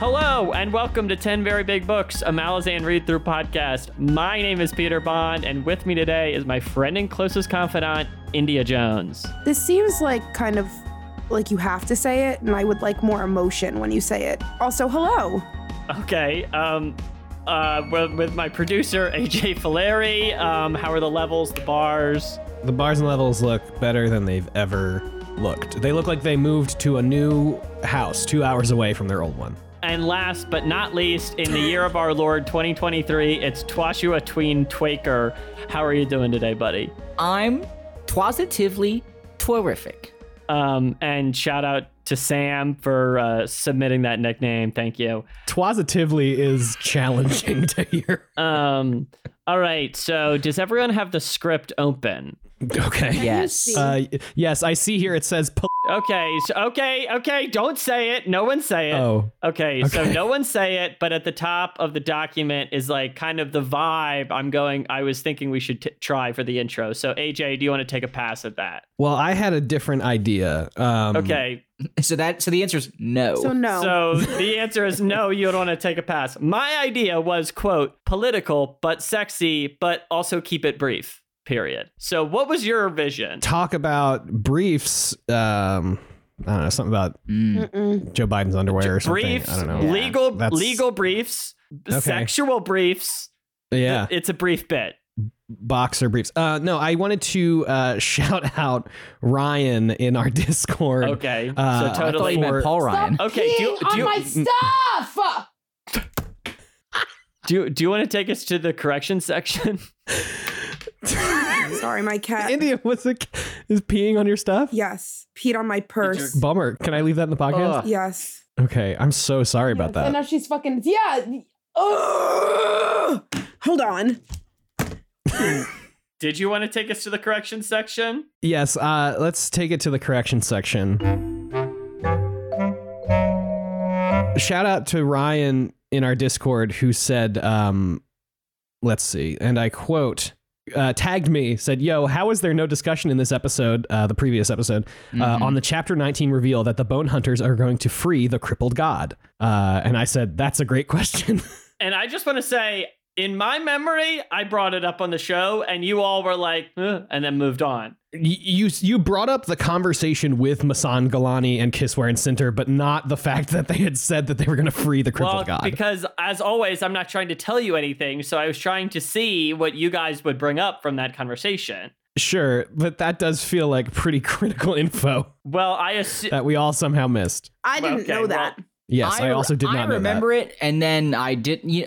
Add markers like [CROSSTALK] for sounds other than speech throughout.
Hello, and welcome to 10 Very Big Books, a Malazan read through podcast. My name is Peter Bond, and with me today is my friend and closest confidant, India Jones. This seems like kind of like you have to say it, and I would like more emotion when you say it. Also, hello. Okay, um, uh, with, with my producer, AJ Fileri. Um, how are the levels, the bars? The bars and levels look better than they've ever looked. They look like they moved to a new house two hours away from their old one. And last but not least, in the year of our Lord 2023, it's Twashua Tween Twaker. How are you doing today, buddy? I'm positively terrific. Um, and shout out to Sam for uh, submitting that nickname. Thank you. Twasitively is challenging to hear. Um, all right. So, does everyone have the script open? Okay. Yes. Uh, yes, I see here it says. Po- Okay. Okay. Okay. Don't say it. No one say it. oh, Okay, so no one say it, but at the top of the document is like kind of the vibe I'm going. I was thinking we should t- try for the intro. So AJ, do you want to take a pass at that? well, I had a different idea. Um, Okay, [CLEARS THROAT] So that so the answer is no. So no. so the answer is no. You don't want to take a pass. My idea was quote political but sexy, but also keep it brief. Period. So what was your vision? Talk about briefs. Um, I don't know something about Mm. Mm-mm. Joe Biden's underwear or something. Briefs, I don't know. legal That's- legal briefs, Okay. sexual briefs. Yeah, It's a brief bit. boxer briefs. Uh, no, I wanted to uh, [LAUGHS] shout out Ryan in our Discord. Okay, Uh, so I thought totally. you meant Paul Ryan. Okay, do you, do you, stuff. [LAUGHS] Do you, do you want to take us to the correction section? [LAUGHS] [LAUGHS] Sorry, my cat. India was is peeing on your stuff. yes, peed on my purse. Bummer. Can I leave that in the podcast? Ugh. Yes. Okay, I'm so sorry about that. And now she's fucking yeah. Ugh. Hold on. [LAUGHS] Did you want to take us to the correction section? Yes, uh, let's take it to the correction section. Shout out to Ryan in our Discord who said, um, let's see, and I quote, uh, tagged me, said, Yo, how is there no discussion in this episode, uh, the previous episode, uh, on the chapter 19 reveal that the bone hunters are going to free the crippled god? Uh, and I said, That's a great [LAUGHS] question. And I just want to say, in my memory, I brought it up on the show, and you all were like, "Uh," and then moved on. You you brought up the conversation with Masan Gilani and Kisswhere and Sinter, but not the fact that they had said that they were going to free the crippled well, god. because as always, I'm not trying to tell you anything, so I was trying to see what you guys would bring up from that conversation. sure, but that does feel like pretty [LAUGHS] critical info Well, I assume. that we all somehow missed. I didn't Okay, know that. Yes, I, also did not I know remember it, and then I didn't. You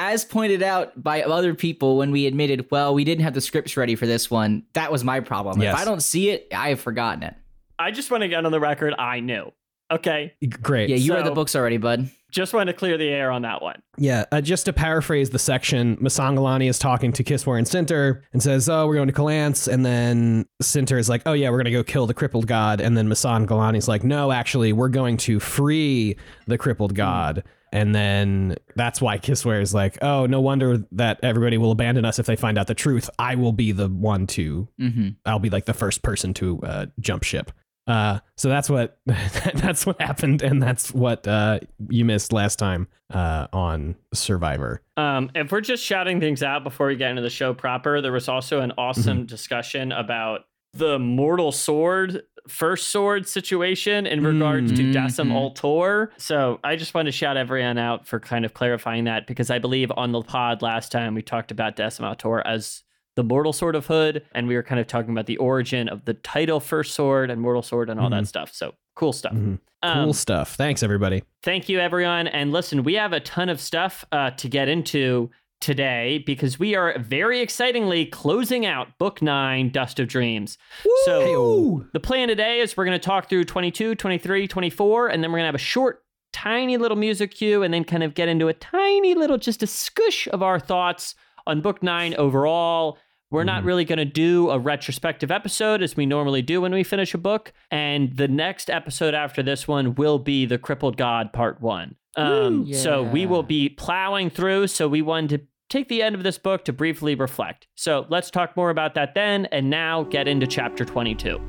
as pointed out by other people when we admitted, well, we didn't have the scripts ready for this one. That was my problem. Yes. If I don't see it, I have forgotten it. I just want to get on the record. I knew. Okay. Great. Yeah, you read the books already, bud. just wanted to clear the air on that one. Yeah, uh, just to paraphrase the section, Masan Gilani is talking to Kisswhere and Sinter and says, "Oh, we're going to Kolanse," and then Sinter is like, "Oh yeah, we're going to go kill the crippled god," and then Masan Gilani is like, "No, actually, we're going to free the crippled god." And then that's why Kisswhere is like, "Oh, no wonder that everybody will abandon us if they find out the truth. I will be the one to. Mm-hmm. I'll be like the first person to uh, jump ship." Uh, so that's what [LAUGHS] that's what happened, and that's what uh, you missed last time uh, on Survivor. Um, if we're just shouting things out before we get into the show proper, there was also an awesome discussion about the mortal sword, first sword situation in regards to Dassem Mhm. Ultor. So I just want to shout everyone out for kind of clarifying that because I believe on the pod last time we talked about Dassem Ultor as the mortal sword of Hood, and we were kind of talking about the origin of the title first sword and mortal sword and all that stuff. So cool stuff. Mhm. Um, Cool stuff. Thanks, everybody. Thank you, everyone. And listen, we have a ton of stuff uh, to get into today because we are very excitingly closing out Book 9, Dust of Dreams. So Hey-o. the plan today is we're going to talk through 22, 23, 24, and then we're going to have a short, tiny little music cue and then kind of get into a tiny little, just a squish of our thoughts on Book 9 overall. We're not Mhm. really going to do a retrospective episode as we normally do when we finish a book. And the next episode after this one will be The Crippled God Part 1. Um, Woo. So we will be plowing through. So we wanted to take the end of this book to briefly reflect. So let's talk more about that then. And now get into chapter 22.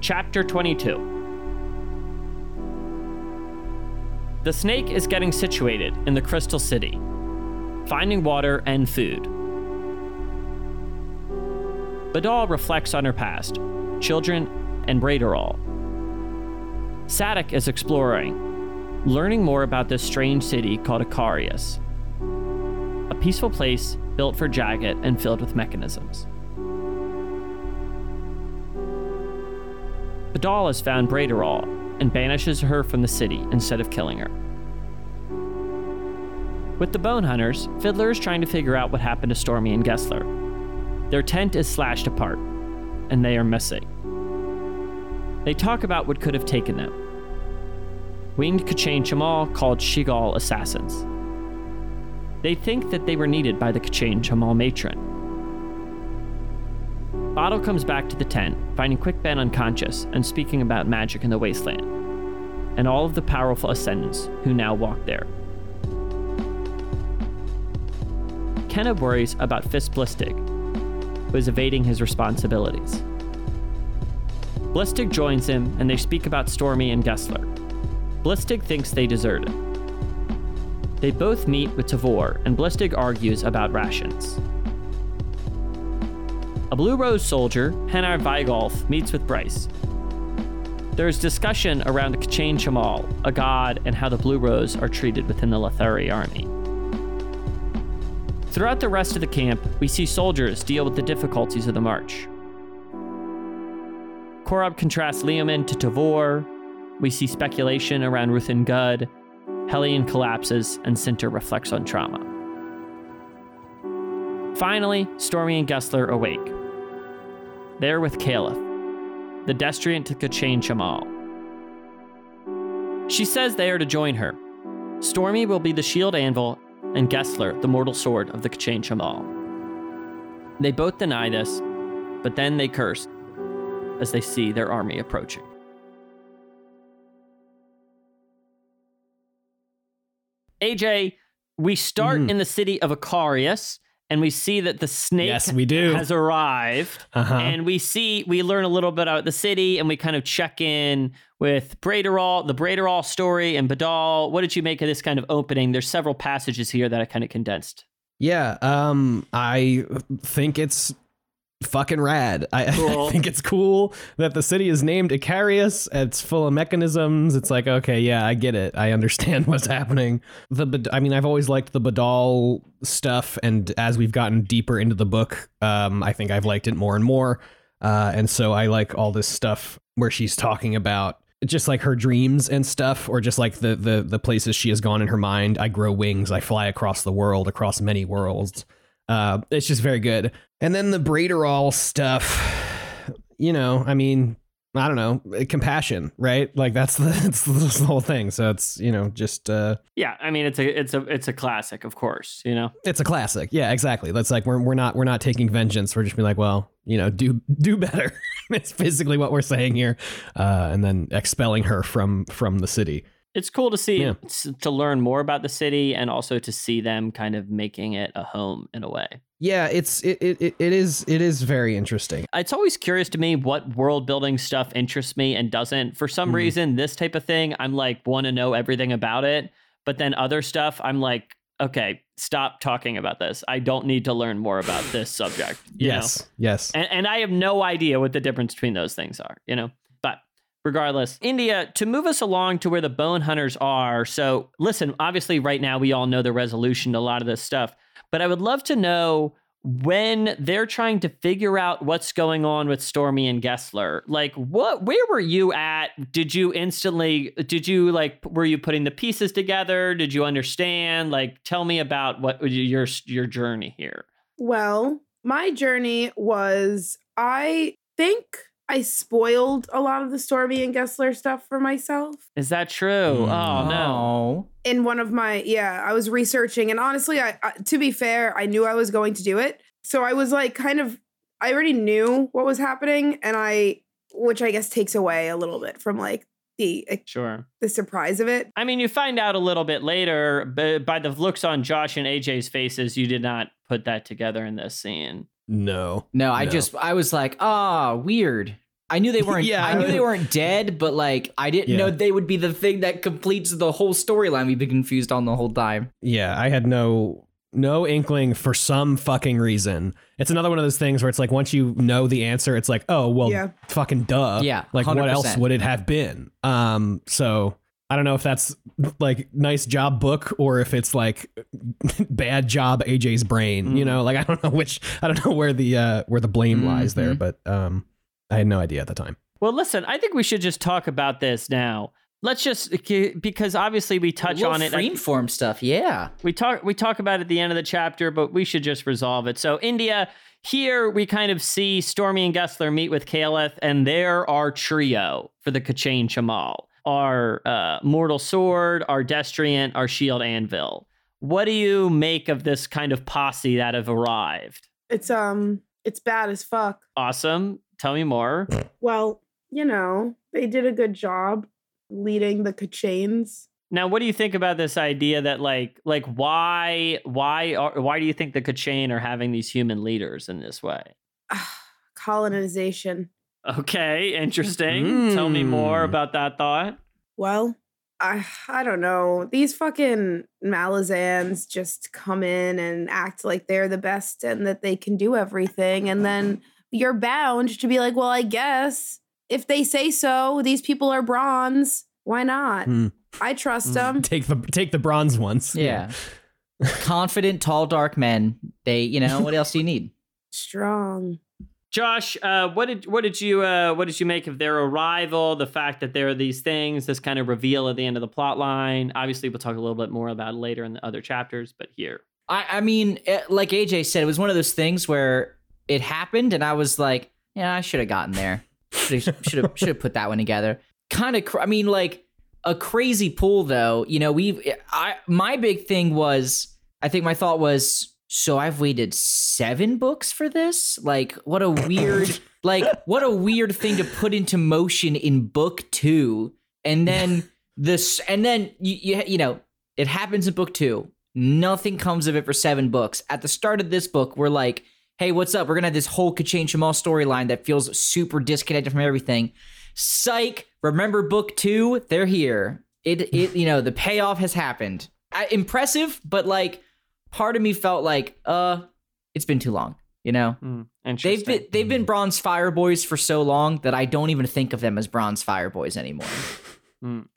Chapter 22. The snake is getting situated in the Crystal City, finding water and food. Badalle reflects on her past, children, and Brayderal. Saddic is exploring, learning more about this strange city called Icarias, a peaceful place built for Jagged and filled with mechanisms. Badalle has found Brayderal and banishes her from the city instead of killing her. With the Bone Hunters, Fiddler is trying to figure out what happened to Stormy and Gesler. Their tent is slashed apart, and they are missing. They talk about what could have taken them. Winged K'Chain Che'Malle called Shi'gal assassins. They think that they were needed by the K'Chain Che'Malle matron. Bottle comes back to the tent, finding Quick Ben unconscious and speaking about magic in the wasteland, and all of the powerful ascendants who now walk there. Kenna worries about Fist Blistig, who is evading his responsibilities. Blistig joins him, and they speak about Stormy and Gesler. Blistig thinks they deserted. They both meet with Tavor, and Blistig argues about rations. A Blue Rose soldier, Henar Vygulf, meets with Brys. There is discussion around K'Chain Che'Malle, a god, and how the Blue Rose are treated within the Letherii army. Throughout the rest of the camp, we see soldiers deal with the difficulties of the march. Corabb contrasts Leoman to Tavor. We see speculation around Ruthan Gudd. Hellian collapses, and Sinter reflects on trauma. Finally, Stormy and Gesler awake. They're with Kalyth, the destriant to K'Chain Che'Malle. She says they are to join her. Stormy will be the shield anvil, and Gesler the mortal sword of the K'Chain Che'Malle. They both deny this, but then they curse as they see their army approaching. AJ, we start Mhm. in the city of Icarias, and we see that the snake Yes, we do. has arrived. Uh-huh. And we see, we learn a little bit about the city, and we kind of check in with Brayderal, the Brayderal story, and Badalle. What did you make of this kind of opening? There's several passages here that I kind of condensed. Yeah, um, I think it's fucking rad. I, [LAUGHS] Cool. I think it's cool that the city is named Icarias. It's full of mechanisms. It's like, okay, yeah, I get it. I understand [LAUGHS] what's happening. The, I mean, I've always liked the Badalle stuff, and as we've gotten deeper into the book, um, I think I've liked it more and more. Uh, and so I like all this stuff where she's talking about just like her dreams and stuff, or just like the the the places she has gone in her mind. I grow wings. I fly across the world, across many worlds. Uh, it's just very good. And then the Brayderal stuff, you know, I mean, I don't know, compassion, right? Like that's the [LAUGHS] that's the whole thing. So it's you know just uh, Yeah, I mean it's a it's a it's a classic, of course. You know, it's a classic. Yeah, exactly. That's like we're we're not we're not taking vengeance. We're just being like, well, you know, do do better. [LAUGHS] it's basically what we're saying here, uh, and then expelling her from from the city. It's cool to see Yeah. to learn more about the city and also to see them kind of making it a home in a way. Yeah, it's it it, it is it is very interesting. It's always curious to me what world building stuff interests me and doesn't. For some Mhm. reason, this type of thing, I'm like want to know everything about it, but then other stuff, I'm like, okay, stop talking about this. I don't need to learn more about this subject. you know? yes, yes. And, and I have no idea what the difference between those things are, you know? Regardless, India, to move us along to where the bone hunters are. So, listen, obviously, right now, we all know the resolution to a lot of this stuff, but I would love to know when they're trying to figure out what's going on with Stormy and Gesler. Like, what, where were you at? Did you instantly, did you like, were you putting the pieces together? Did you understand? Like, tell me about what your, your journey here. Well, my journey was I think I spoiled a lot of the Stormy and Gesler stuff for myself. Is that true? Mm. Oh, no. in one of my yeah i was researching and honestly I, I to be fair i knew i was going to do it so i was like kind of i already knew what was happening and i which i guess takes away a little bit from like the Sure. the surprise of it I mean, you find out a little bit later, but by the looks on Josh and AJ's faces, you did not put that together in this scene. No. No, I No. just I was like, ah, weird. I knew they [LAUGHS] weren't. Yeah. I knew they weren't dead, but like I didn't Yeah. know they would be the thing that completes the whole storyline we've been confused on the whole time. Yeah, I had no no inkling for some fucking reason. It's another one of those things where it's like once you know the answer, it's like, oh well, Yeah. fucking duh. Yeah, like what else would it have been? Um, so I don't know if that's like nice job book or if it's like [LAUGHS] bad job AJ's brain. You know, like I don't know which I don't know where the uh where the blame lies there, but um, I had no idea at the time. Well, listen, I think we should just talk about this now. Let's just because obviously we touch Little on it. Freeform stuff, yeah. we talk we talk about it at the end of the chapter, but we should just resolve it. So India, here we kind of see Stormy and Gesler meet with Kalyth, and they're our trio for the K'Chain Che'Malle. Our uh, Mortal Sword, our Destriant, our Shield Anvil. What do you make of this kind of posse that have arrived? It's um it's bad as fuck. Awesome. Tell me more. Well, you know, they did a good job leading the K'Chains. Now, what do you think about this idea that like like why why are, why do you think the K'Chain are having these human leaders in this way? Colonization. Okay, interesting. Tell me more Hmm. about that thought. Well, I I don't know. These fucking Malazans just come in and act like they're the best and that they can do everything. And then you're bound to be like, well, I guess if they say so, these people are bronze. Why not? Hmm. I trust Hmm. them. Take the take the bronze ones. Yeah. Confident, tall, dark men. They, you know, what else do you need? [LAUGHS] Strong. Josh, uh, what did what did you uh, what did you make of their arrival? The fact that there are these things, this kind of reveal at the end of the plot line. Obviously, we'll talk a little bit more about it later in the other chapters, but here, I, I mean, eh, like AJ said, it was one of those things where it happened, and I was like, yeah, I should have gotten there. Should have should have [LAUGHS] put that one together. Kind of, cr- I mean, like a crazy pull though. You know, we've. I my big thing was, I think my thought was, so I've waited seven books for this. Like, what a weird, [LAUGHS] like, what a weird thing to put into motion in book two, and then [LAUGHS] this, and then you you, you know, it happens in book two. Nothing comes of it for seven books. At the start of this book, we're like, hey, what's up? We're gonna have this whole K'Chain Che'Malle storyline that feels super disconnected from everything. Psych. Remember book two? They're here. It it you know the payoff has happened. I, impressive, but like part of me felt like uh, it's been too long. You know, Hmm, they've been they've been Bronze Fire Boys for so long that I don't even think of them as Bronze Fire Boys anymore. [LAUGHS]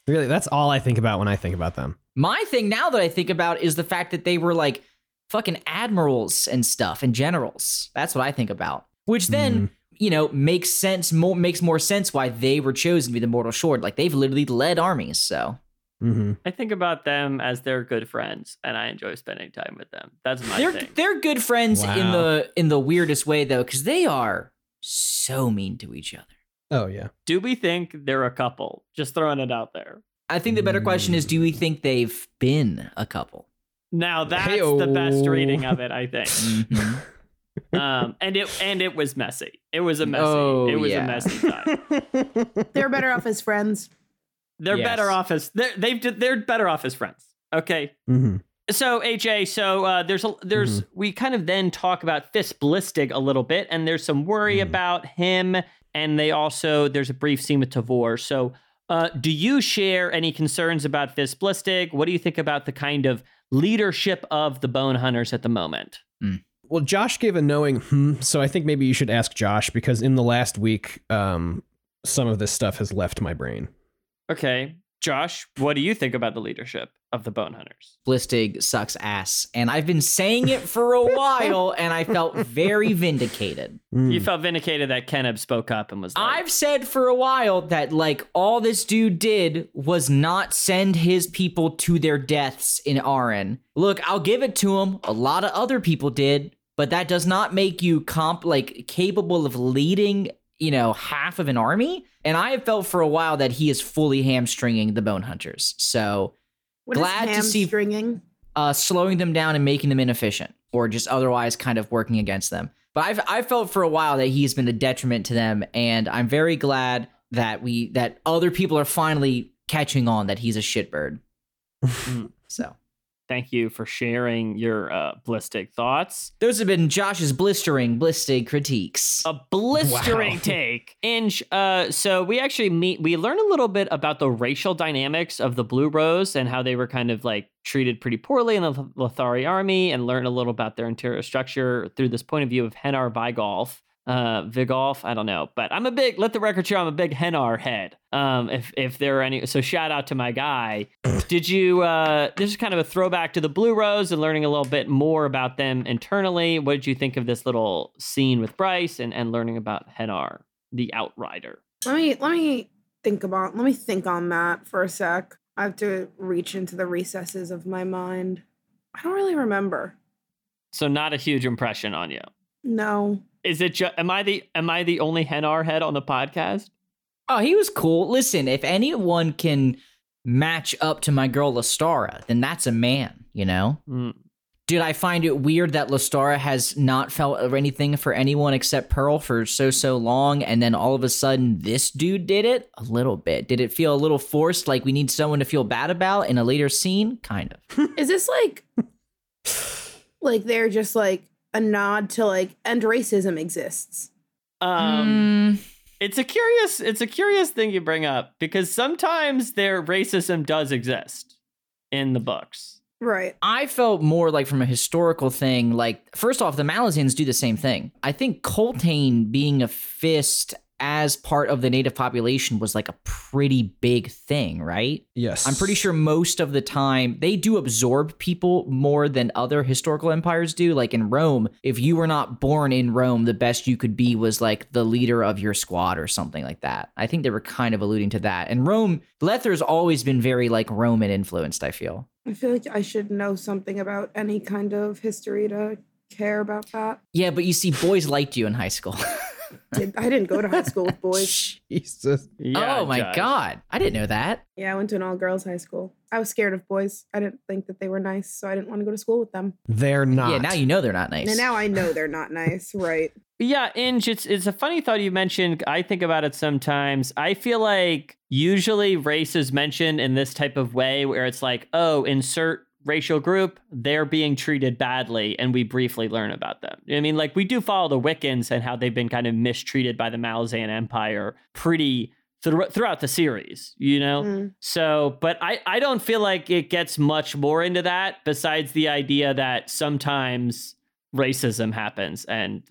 Really, that's all I think about when I think about them. My thing now that I think about is the fact that they were like fucking admirals and stuff and generals. That's what I think about. Which then, you know, makes sense more makes more sense why they were chosen to be the Mortal Sword. Like they've literally led armies, so hmm I think about them as they're good friends, and I enjoy spending time with them. That's my they're thing. they're good friends in the in the weirdest way though, because they are so mean to each other. Oh yeah. Do we think they're a couple? Just throwing it out there. I think the better question is, do we think they've been a couple? Now that's the best reading of it, I think. [LAUGHS] Mhm. um, and it and it was messy. It was a messy. Oh, it was yeah. a messy time. [LAUGHS] They're better off as friends. They're Yes. better off as they're, they've they're better off as friends. Okay. hmm So AJ, so uh, there's a there's we kind of then talk about Fist Blistig a little bit, and there's some worry Mhm. about him, and they also there's a brief scene with Tavor. So, uh, do you share any concerns about Fist Blistig? What do you think about the kind of leadership of the Bone Hunters at the moment? Well, Josh gave a knowing hmm, so I think maybe you should ask Josh because in the last week, um, some of this stuff has left my brain. Okay, Josh, what do you think about the leadership of the Bone Hunters? Blistig sucks ass, and I've been saying it for a while, and I felt very [LAUGHS] vindicated. Mm. You felt vindicated that Keneb spoke up and was like, I've said for a while that like all this dude did was not send his people to their deaths in Aren. Look, I'll give it to him. A lot of other people did, but that does not make you comp like capable of leading, you know, half of an army. And I have felt for a while that he is fully hamstringing the Bone Hunters. So What is Glad to see- hamstringing? uh, slowing them down and making them inefficient, or just otherwise kind of working against them. But I've I felt for a while that he's been a detriment to them, and I'm very glad that we that other people are finally catching on that he's a shitbird. [LAUGHS] so Thank you for sharing your uh, ballistic thoughts. Those have been Josh's blistering, blistig critiques. A blistering Wow. [LAUGHS] take. Inch. Uh, so we actually meet. We learn a little bit about the racial dynamics of the Blue Rose and how they were kind of like treated pretty poorly in the Letherii army, and learn a little about their interior structure through this point of view of Henar Vygulf. Uh, Vygulf, I don't know, but I'm a big. Let the record show I'm a big Henar head. Um, if if there are any, so shout out to my guy. [LAUGHS] Did you? Uh, this is kind of a throwback to the Blue Rose and learning a little bit more about them internally. What did you think of this little scene with Brys and and learning about Henar, the Outrider? Let me let me think about let me think on that for a sec. I have to reach into the recesses of my mind. I don't really remember. So not a huge impression on you. No. Is it? Ju- am I the am I the only Henar head on the podcast? Oh, he was cool. Listen, if anyone can match up to my girl Lostara, then that's a man, you know? Hmm. Did I find it weird that Lostara has not felt anything for anyone except Pearl for so, so long, and then all of a sudden this dude did it? A little bit. Did it feel a little forced, like we need someone to feel bad about in a later scene? Kind of. [LAUGHS] Is this like [LAUGHS] like they're just like a nod to like end racism exists? Um, Mm, it's a curious it's a curious thing you bring up because sometimes their racism does exist in the books. Right. I felt more like from a historical thing, like, first off, the Malazans do the same thing. I think Coltaine being a fist as part of the native population was like a pretty big thing, right? Yes. I'm pretty sure most of the time they do absorb people more than other historical empires do. Like in Rome, if you were not born in Rome, the best you could be was like the leader of your squad or something like that. I think they were kind of alluding to that. And Rome, Lether's always been very like Roman influenced, I feel. I feel like I should know something about any kind of history to care about that. Yeah, but you see, boys liked you in high school. [LAUGHS] Did, I didn't go to high school with boys. [LAUGHS] Jesus. Yeah, oh my Josh. god, I didn't know that. Yeah, I went to an all girls high school. I was scared of boys. I didn't think that they were nice, so I didn't want to go to school with them. They're not. Yeah, now you know they're not nice. And now I know they're not nice, right? Yeah, Inge, it's it's a funny thought you mentioned. I think about it sometimes. I feel like usually race is mentioned in this type of way where it's like, oh, insert racial group, they're being treated badly, and we briefly learn about them. I mean, like we do follow the Wickans and how they've been kind of mistreated by the Malazan Empire pretty thr- throughout the series, you know? Mm. So, but I, I don't feel like it gets much more into that besides the idea that sometimes racism happens and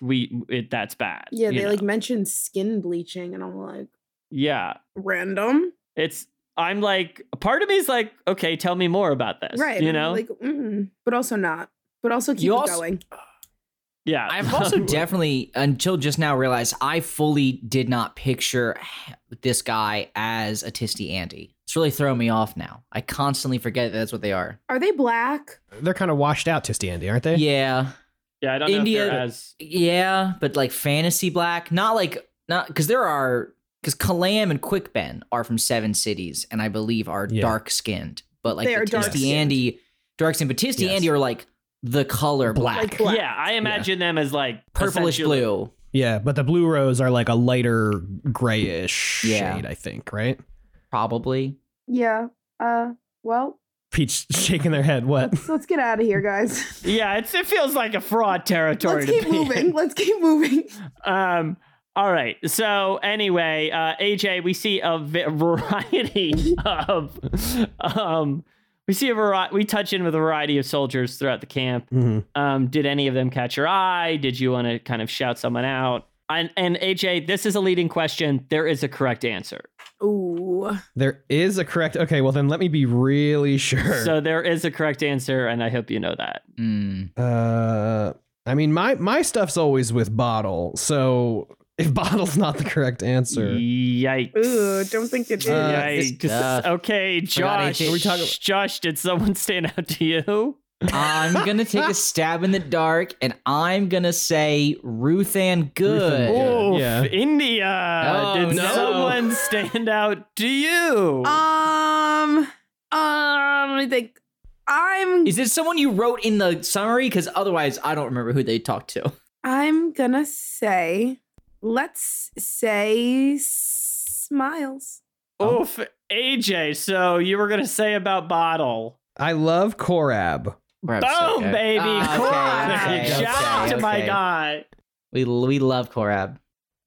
we it, that's bad. Yeah, they know? like mentioned skin bleaching, and I'm like, yeah. random, It's I'm like part of me is like, okay, tell me more about this. right? You know? like, mm, but also not. But also keep You it also- going. yeah. I've also [LAUGHS] definitely, until just now, realized I fully did not picture this guy as a Tiste Andii. It's really throwing me off now. I constantly forget that that's what they are. Are they black? They're kind of washed out, Tiste Andii, aren't they? Yeah, yeah, I don't India- know if they're as yeah, but like fantasy black, not like not because there are because Kalam and Quick Ben are from Seven Cities, and I believe are Yeah. dark skinned. But like They are Tisty. Andy, dark skinned, Batisti Yes. Andy are like the color black, Black. Like black. Yeah, I imagine them as like purplish blue. Yeah, but the blue rose are like a lighter grayish Yeah. shade, I think, right? Probably. Yeah. Uh. Well, Peach [LAUGHS] shaking their head. What? let's, let's get out of here, guys. [LAUGHS] Yeah, it's it feels like a fraud territory let's to keep be in. moving. Let's keep moving. [LAUGHS] Um. All right. So anyway, uh, AJ, we see a v- [LAUGHS] variety of, um, we see a variety. We touch in with a variety of soldiers throughout the camp. Mhm. Um, did any of them catch your eye? Did you want to kind of shout someone out? And, and AJ, this is a leading question. There is a correct answer. Ooh. There is a correct. Okay, well then let me be really sure. So there is a correct answer, and I hope you know that. Mm. uh, I mean my my stuff's always with bottle. So if bottle's not the correct answer, Yikes. Ooh. Don't think it is. Uh, Yikes. Stuff. Okay, Josh. Are we talking- Josh, did someone stand out to you? I'm gonna take a stab in the dark, and I'm gonna say Ruthan Gudd. Ruth Ann Oh, Yeah. India. Oh, Did no. someone stand out to you? Um. Um. Let me think. I'm. Is this someone you wrote in the summary? Because otherwise, I don't remember who they talked to. I'm gonna say. Let's say smiles. Oof, AJ. So you were gonna say about bottle. I love Corabb. We're Boom, upset. baby. Corabb. okay, okay, Shout out to my okay. guy. We we love Corabb.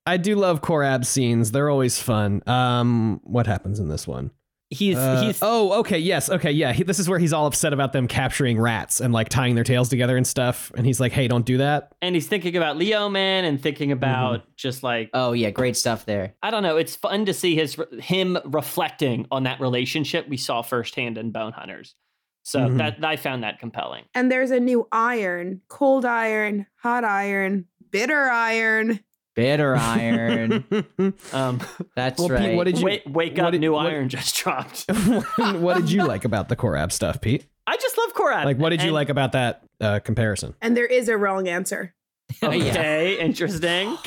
I do love Corabb scenes. They're always fun. Um, what happens in this one? He's Uh, he's oh, okay, yes, okay, yeah. He, this is where he's all upset about them capturing rats and like tying their tails together and stuff. And he's like, "Hey, don't do that." and he's thinking about Leoman and thinking about Mm-hmm. just like Oh yeah, great stuff there. I don't know. It's fun to see his him reflecting on that relationship we saw firsthand in Bone Hunters. So Mhm. that I found that compelling. And there's a new iron, cold iron, hot iron, bitter iron. Bitter iron. [LAUGHS] Um, That's Well, Pete, right. what did you- wake wake up, did- new what- iron just dropped. [LAUGHS] what did you like about the Corabb stuff, Pete? I just love Korab. Like, what did you And- like about that uh, comparison? And there is a wrong answer. [LAUGHS] Yeah. Okay, interesting.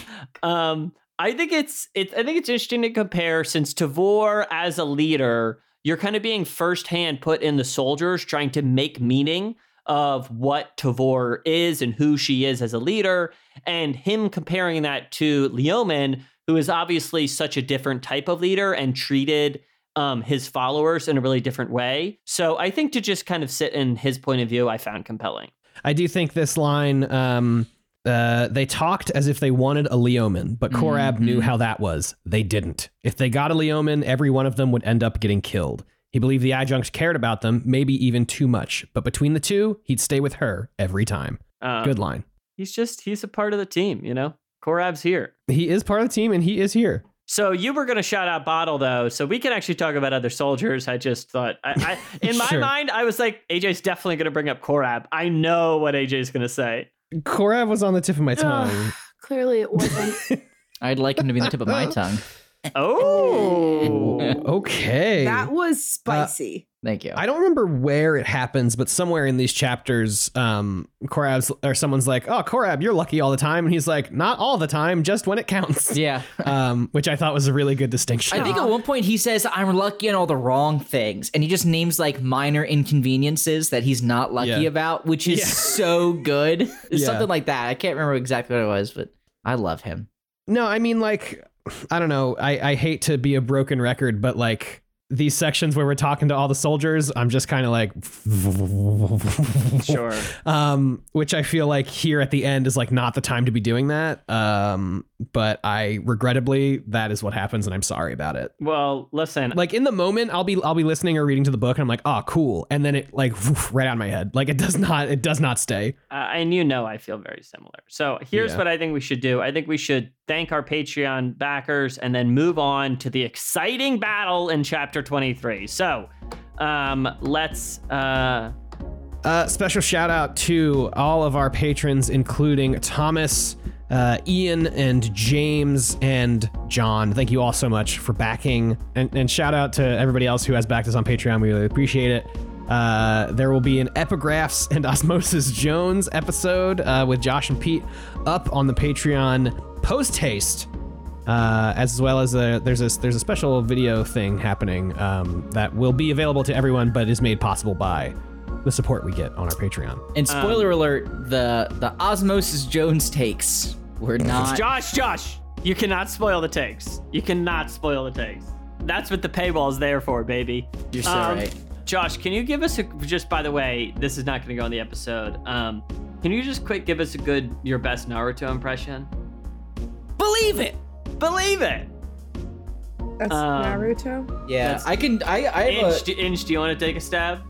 Um, I think it's it's I think it's interesting to compare since Tavor as a leader, you're kind of being firsthand put in the soldiers trying to make meaning of what Tavor is and who she is as a leader, and him comparing that to Leoman, who is obviously such a different type of leader and treated um, his followers in a really different way. So I think to just kind of sit in his point of view, I found compelling. I do think this line. Um, uh, they talked as if they wanted a Leoman, but Corabb knew Mhm. how that was. They didn't. If they got a Leoman, every one of them would end up getting killed. He believed the adjunct cared about them, maybe even too much. But between the two, he'd stay with her every time. Um, Good line. he's just he's a part of the team, you know. Corabb's here. He is part of the team, and he is here. So you were going to shout out Bottle though, so we can actually talk about other soldiers. I just thought, I, I [LAUGHS] in my Sure. mind, I was like, AJ's definitely going to bring up Corabb. I know what AJ's going to say. Corabb was on the tip of my tongue. Clearly it wasn't. [LAUGHS] I'd like him to be on the tip of my [LAUGHS] tongue. Oh, [LAUGHS] okay. that was spicy. Thank you. I don't remember where it happens, but somewhere in these chapters, um, Corabb's or someone's like, "Oh, Corabb, you're lucky all the time," and he's like, "Not all the time, just when it counts." yeah. [LAUGHS] um, which I thought was a really good distinction. I think at one point he says, I'm lucky in all the wrong things. And he just names like minor inconveniences that he's not lucky Yeah. about, which is Yeah. [LAUGHS] so good. Yeah. something like that. I can't remember exactly what it was, but I love him. no, I mean, like, I don't know. I I hate to be a broken record, but like these sections where we're talking to all the soldiers, I'm just kind of like, sure. [LAUGHS] um, which I feel like here at the end is like not the time to be doing that. Um, but I regrettably that is what happens, and I'm sorry about it. Well, listen, Like in the moment, I'll be I'll be listening or reading to the book, and I'm like, oh, cool, and then it like right out of my head. Like it does not it does not stay. uh, and you know I feel very similar. So here's Yeah. what I think we should do. I think we should thank our Patreon backers and then move on to the exciting battle in chapter 23. So um, let's. Uh, Uh, special shout out to all of our patrons, including Thomas, uh, Ian, and James and John. Thank you all so much for backing, and, and shout out to everybody else who has backed us on Patreon. We really appreciate it. Uh, there will be an Epigraphs and Osmosis Jones episode uh, with Josh and Pete up on the Patreon post haste. Uh, as well as a there's a there's a special video thing happening um, that will be available to everyone, but is made possible by the support we get on our Patreon. And spoiler alert, the the Osmosis Jones takes were [LAUGHS] not Josh, Josh, you cannot spoil the takes. You cannot spoil the takes. That's what the paywall is there for, baby. You're so Um, right. Josh, can you give us a just by the way, this is not going to go on the episode. Um, can you just quick give us a good your best Naruto impression? Believe it. Believe it. That's Um, Naruto? Yeah, That's- I can. I I have Inch, a, do, Inch, do you want to take a stab?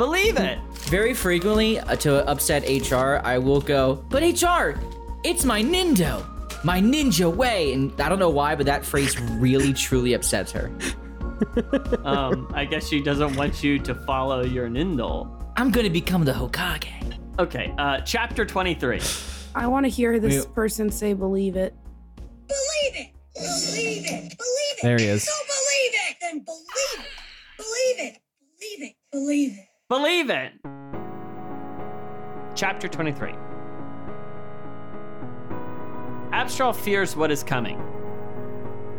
No. Believe it. very frequently uh, to upset HR. I will go, but HR, it's my Nindo, my ninja way, and I don't know why, but that phrase really truly upsets her. [LAUGHS] Um, I guess she doesn't want you to follow your Nindle. I'm gonna become the Hokage. Okay, uh, chapter 23. I want to hear this We- person say believe it. Believe it. Believe it. Believe it. There he is. So believe it. Then believe it. Believe it. Believe it. Believe it. Believe it. Chapter 23. Abrastal fears what is coming.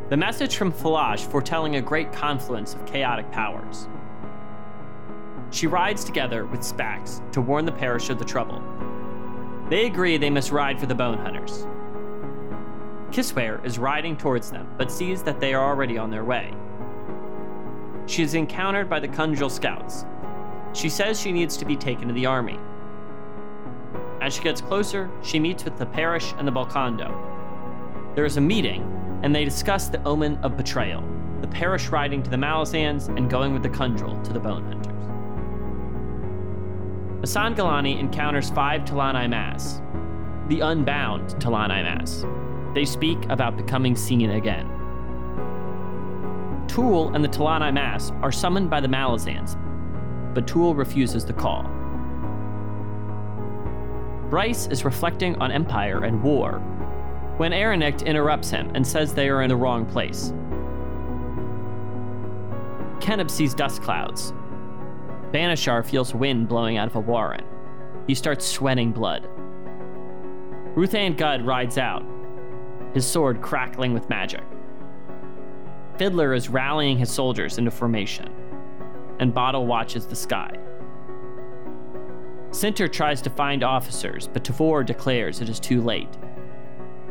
The message from Felash foretelling a great confluence of chaotic powers. She rides together with Spax to warn the Perish of the trouble. They agree they must ride for the Bone Hunters. Kisware is riding towards them, but sees that they are already on their way. She is encountered by the Kunjal scouts, She says she needs to be taken to the army. As she gets closer, she meets with the Perish and the Bolkando. There is a meeting, and they discuss the omen of betrayal, the Perish riding to the Malazans and going with the Khundryl to the Bone Hunters. Masan Gilani encounters five T'lan Imass, the unbound T'lan Imass. They speak about becoming seen again. Tool and the Talani Mass are summoned by the Malazans, but Tool refuses the call. Brys is reflecting on Empire and war when Aranict interrupts him and says they are in the wrong place. Keneb sees dust clouds. Banaschar feels wind blowing out of a warren. He starts sweating blood. Ruthan Gudd rides out, his sword crackling with magic. Fiddler is rallying his soldiers into formation, and Bottle watches the sky. Sinter tries to find officers, but Tavor declares it is too late.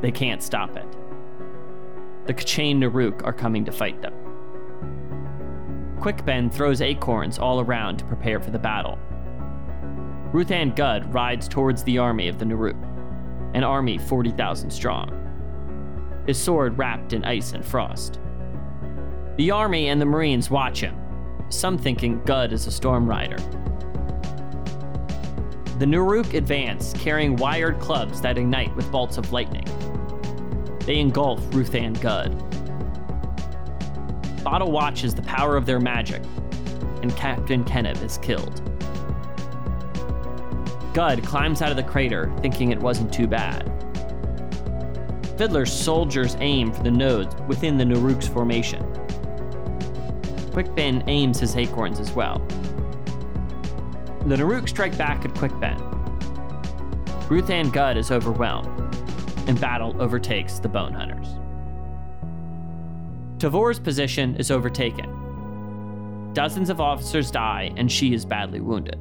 They can't stop it. The K'Chain Nah'Rhuk are coming to fight them. Quickben throws acorns all around to prepare for the battle. Ruthan Gudd rides towards the army of the Nah'Rhuk, an army 40,000 strong, his sword wrapped in ice and frost. The army and the Marines watch him, some thinking Gudd is a storm rider. The Nah'Rhuk advance, carrying wired clubs that ignite with bolts of lightning. They engulf Ruthan Gudd. Bottle watches the power of their magic, and Captain Keneb is killed. Gudd climbs out of the crater, thinking it wasn't too bad. Fiddler's soldiers aim for the nodes within the Nah'Rhuk's formation. Quickben aims his acorns as well. The Nah'Rhuk strike back at Quickben. Ruthan Gudd is overwhelmed, and battle overtakes the Bone Hunters. Tavor's position is overtaken. Dozens of officers die, and she is badly wounded.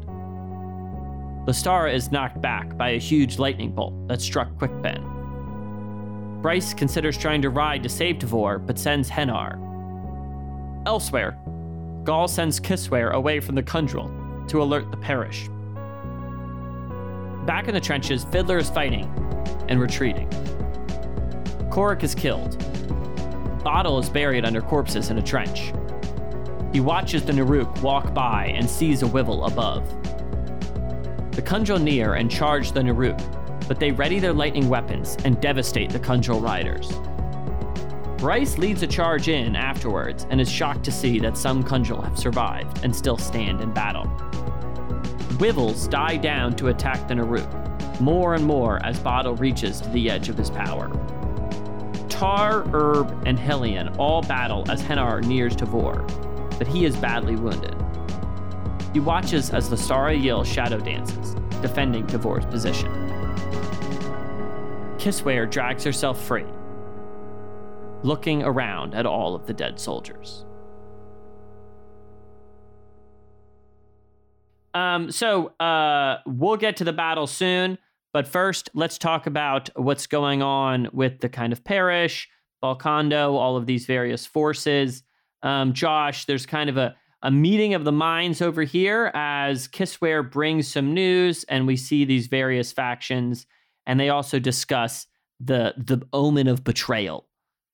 Lostara is knocked back by a huge lightning bolt that struck Quickben. Brys considers trying to ride to save Tavor, but sends Henar. Elsewhere, Gall sends Kisware away from the Khundryl to alert the parish. Back in the trenches, Fiddler is fighting and retreating. Korik is killed. Bottle is buried under corpses in a trench. He watches the Nah'Rhuk walk by and sees a Wyval above. The Khundryl near and charge the Nah'Rhuk, but they ready their lightning weapons and devastate the Khundryl riders. Brys leads a charge in afterwards and is shocked to see that some Khundryl have survived and still stand in battle. Wyvals die down to attack the Nah'Rhuk, more and more as Bottle reaches to the edge of his power. Tar, Herb, and Hellian all battle as Henar nears Tavor, but he is badly wounded. He watches as the Lostara Yil shadow dances, defending Tavor's position. Kisswhere drags herself free, looking around at all of the dead soldiers. Um, so uh, we'll get to the battle soon, but first, let's talk about what's going on with the kind of parish, Bolkando, all of these various forces. Um, Josh, there's kind of a, a meeting of the minds over here as Kisswhere brings some news, and we see these various factions, and they also discuss the the omen of betrayal.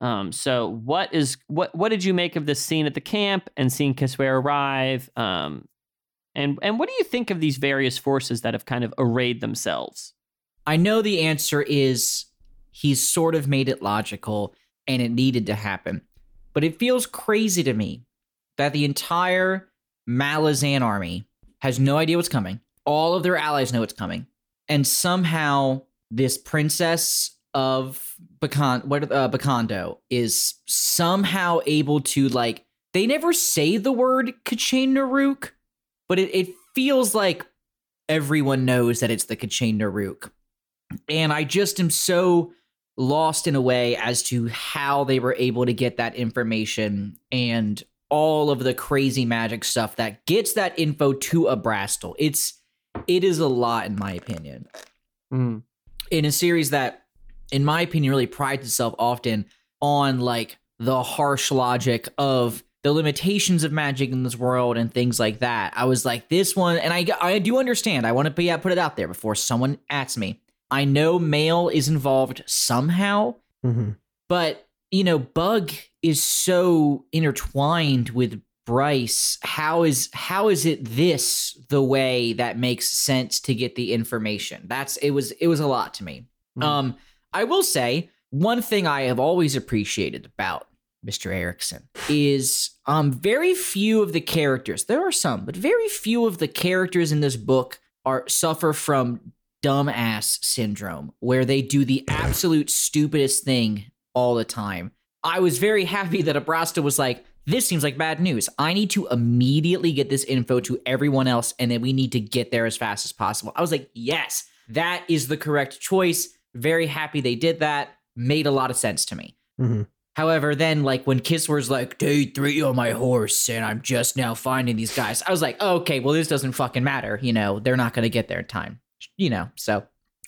Um, so what is what what did you make of this scene at the camp and seeing Kisswhere arrive? Um, and and what do you think of these various forces that have kind of arrayed themselves? I know the answer is he's sort of made it logical and it needed to happen. But it feels crazy to me that the entire Malazan army has no idea what's coming. All of their allies know what's coming. And somehow this princess of Bacan- what, uh, Bacando is somehow able to like they never say the word K'Chain Nah'Rhuk, but it, it feels like everyone knows that it's the K'Chain Nah'Rhuk. And I just am so lost in a way as to how they were able to get that information and all of the crazy magic stuff that gets that info to Abrastal. It's it is a lot in my opinion. Mm. In a series that in my opinion really prides itself often on like the harsh logic of the limitations of magic in this world and things like that. I was like, this one, and I I do understand. I want to be yeah, put it out there before someone asks me. I know Mael is involved somehow, hmm but you know, Bugg is so intertwined with Brys. How is how is it this the way that makes sense to get the information? That's it was it was a lot to me. Mhm. Um, I will say one thing I have always appreciated about Mr. Erickson is um very few of the characters. There are some, but very few of the characters in this book are suffer from dumbass syndrome where they do the absolute stupidest thing all the time. I was very happy that Abrastal was like, this seems like bad news. I need to immediately get this info to everyone else, and then we need to get there as fast as possible. I was like, yes, that is the correct choice. Very happy they did that. Made a lot of sense to me. hmm However, then like when Kisswhere's like, day three on my horse, and I'm just now finding these guys, I was like, oh, okay, well, this doesn't fucking matter. You know, they're not gonna get there in time. You know, so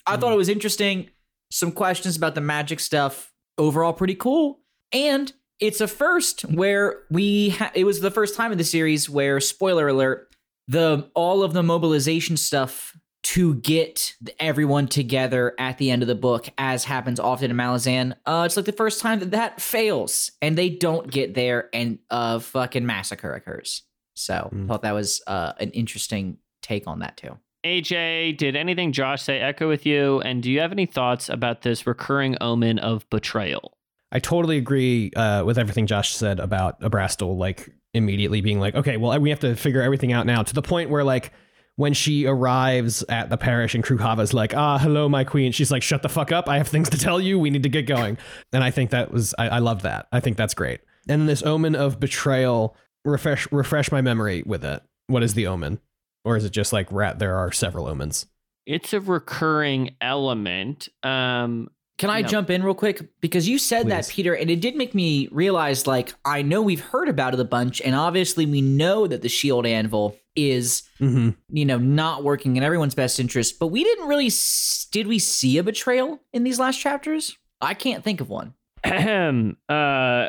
I thought it was interesting. Some questions about the magic stuff. Overall, pretty cool. And it's a first where we ha- it was the first time in the series where spoiler alert the all of the mobilization stuff to get everyone together at the end of the book as happens often in Malazan uh it's like the first time that that fails and they don't get there and a fucking massacre occurs so Mm. thought that was uh an interesting take on that too AJ, did anything Josh say echo with you? And do you have any thoughts about this recurring omen of betrayal? I totally agree uh, with everything Josh said about Abrastal, like immediately being like, okay, well, we have to figure everything out now to the point where, like, when she arrives at the Perish and Krughava's like, ah, hello, my queen, she's like, shut the fuck up. I have things to tell you. We need to get going. And I think that was, I, I love that. I think that's great. And this omen of betrayal, refresh, refresh my memory with it. What is the omen? Or is it just like, rat, there are several omens? It's a recurring element. Um, Can I No. jump in real quick? Because you said that, Peter, and it did make me realize like, I know we've heard about it a bunch, and obviously we know that the shield anvil is, Mm-hmm. you know, not working in everyone's best interest, but we didn't really, s- did we see a betrayal in these last chapters? I can't think of one. [CLEARS THROAT] Ahem. uh,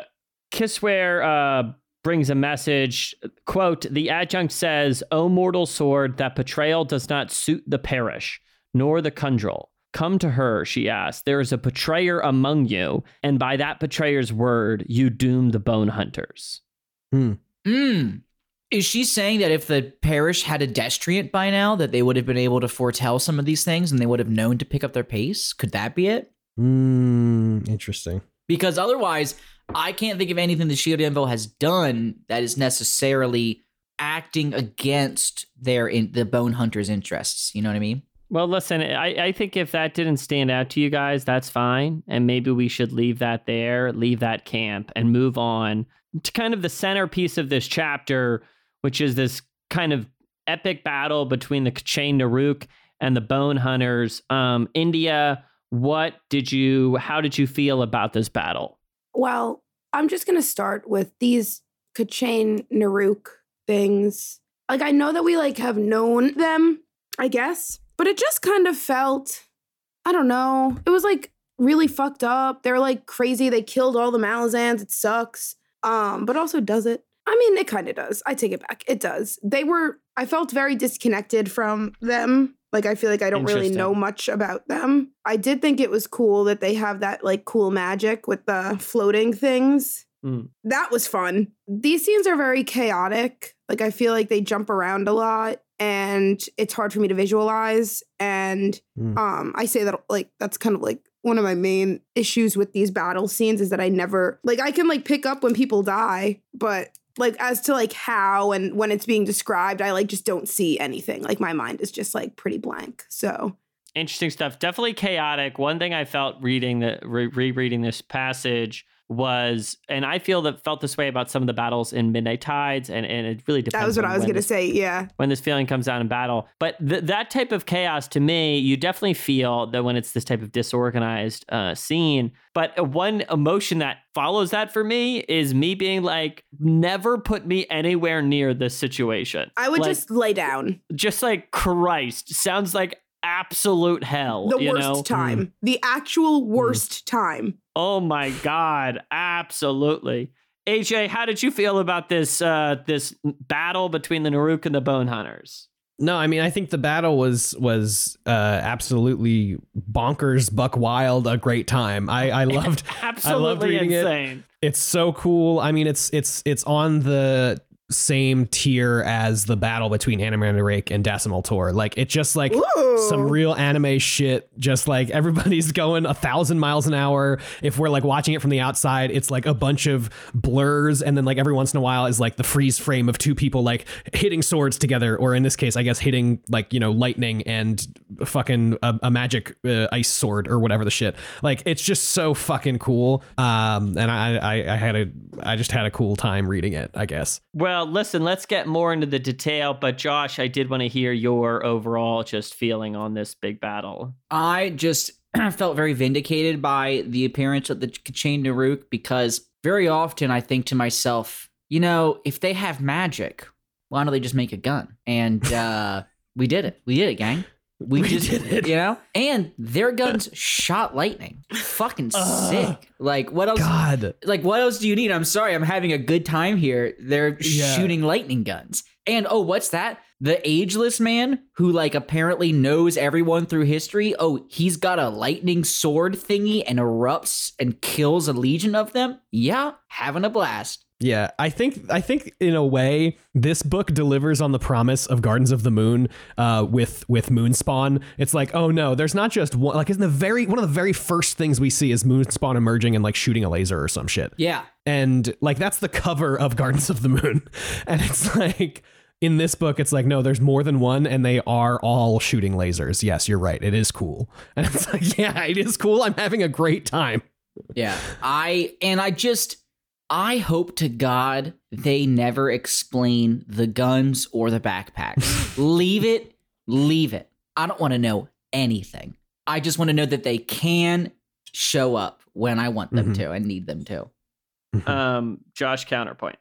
Kisswhere uh, brings a message. Quote The adjunct says, O mortal sword, that betrayal does not suit the Perish, nor the Khundryl. Come to her, she asked. There is a betrayer among you, and by that betrayer's word, you doom the bone hunters. Mm. Is she saying that if the Perish had a destriant by now, that they would have been able to foretell some of these things and they would have known to pick up their pace? Could that be it? Mm, interesting. because otherwise i can't think of anything the shield anvil has done that is necessarily acting against their in the bone hunters interests you know what i mean Well, listen, I, I think if that didn't stand out to you guys, that's fine. And maybe we should leave that there, leave that camp, and move on to kind of the centerpiece of this chapter, which is this kind of epic battle between the K'Chain Nah'Rhuk and the Bone Hunters. Um, India, what did you, how did you feel about this battle? Well, I'm just gonna start with these K'Chain Nah'Rhuk things. Like I know that we like have known them, I guess, but it just kind of felt, I don't know. It was like really fucked up. They're like crazy. They killed all the Malazans. It sucks. Um, but also does it? I mean, it kind of does. I take it back. It does. They were. I felt very disconnected from them. Like I feel like I don't really know much about them. I did think it was cool that they have that like cool magic with the floating things. Mm. That was fun. These scenes are very chaotic. Like I feel like they jump around a lot and it's hard for me to visualize and Mm. um I say that like that's kind of like one of my main issues with these battle scenes is that I never like I can like pick up when people die, but like as to like how and when it's being described, I like just don't see anything. Like my mind is just like pretty blank. So interesting stuff. Definitely chaotic. One thing I felt reading the re- rereading this passage was, and I feel that felt this way about some of the battles in Midnight Tides, and, and it really depends. that was what I was gonna this- say. Yeah. when this feeling comes out in battle. But th- that type of chaos, to me, you definitely feel that when it's this type of disorganized uh, scene. But one emotion that follows that for me is me being like, never put me anywhere near this situation. I would Like, just lay down. just like Christ sounds like absolute hell. The worst know? time. The actual worst time. Oh my God, absolutely. AJ, how did you feel about this uh, this battle between the Nah'Rhuk and the Bone Hunters? No, I mean I think the battle was was uh, absolutely bonkers, buck wild, a great time. I I loved [LAUGHS] Absolutely reading it. insane. it's so cool. I mean it's it's it's on the same tier as the battle between Anomander Rake and Dassem Ultor. Like it's just like Ooh. some real anime shit. Just like everybody's [LAUGHS] going a thousand miles an hour. If we're like watching it from the outside, it's like a bunch of blurs, and then like every once in a while is like the freeze frame of two people like hitting swords together, or in this case, I guess hitting like you know lightning and fucking a, a magic uh, ice sword or whatever the shit. Like it's just so fucking cool. Um, and I, I I had a I just had a cool time reading it. I guess. Well, listen, let's get more into the detail. But Josh, I did want to hear your overall just feeling on this big battle. I just [CLEARS THROAT] felt very vindicated by the appearance of the K'Chain Nah'Rhuk because very often I think to myself, you know, if they have magic, why don't they just make a gun? And [LAUGHS] uh, we did it. We did it, gang. We, We just did it. you know, and their guns shot lightning. Fucking Ugh. sick. Like what else? God. Like what else do you need? I'm sorry, I'm having a good time here. They're Yeah. shooting lightning guns. And oh, what's that? The ageless man who like apparently knows everyone through history. Oh, he's got a lightning sword thingy and erupts and kills a legion of them. Yeah, having a blast. Yeah, I think I think in a way this book delivers on the promise of Gardens of the Moon uh, with with Moonspawn. It's like, oh no, there's not just one. Like, in the very one of the very first things we see is Moonspawn emerging and like shooting a laser or some shit, Yeah. and like that's the cover of Gardens of the Moon, [LAUGHS] and it's like. In this book, it's like, no, there's more than one, and they are all shooting lasers. Yes, you're right. It is cool. [LAUGHS] And it's like, yeah, it is cool. I'm having a great time. Yeah. I and I just I hope to God they never explain the guns or the backpacks. [LAUGHS] leave it, leave it. I don't want to know anything. I just want to know that they can show up when I want them Mhm. to and need them to. Um, Josh, counterpoint.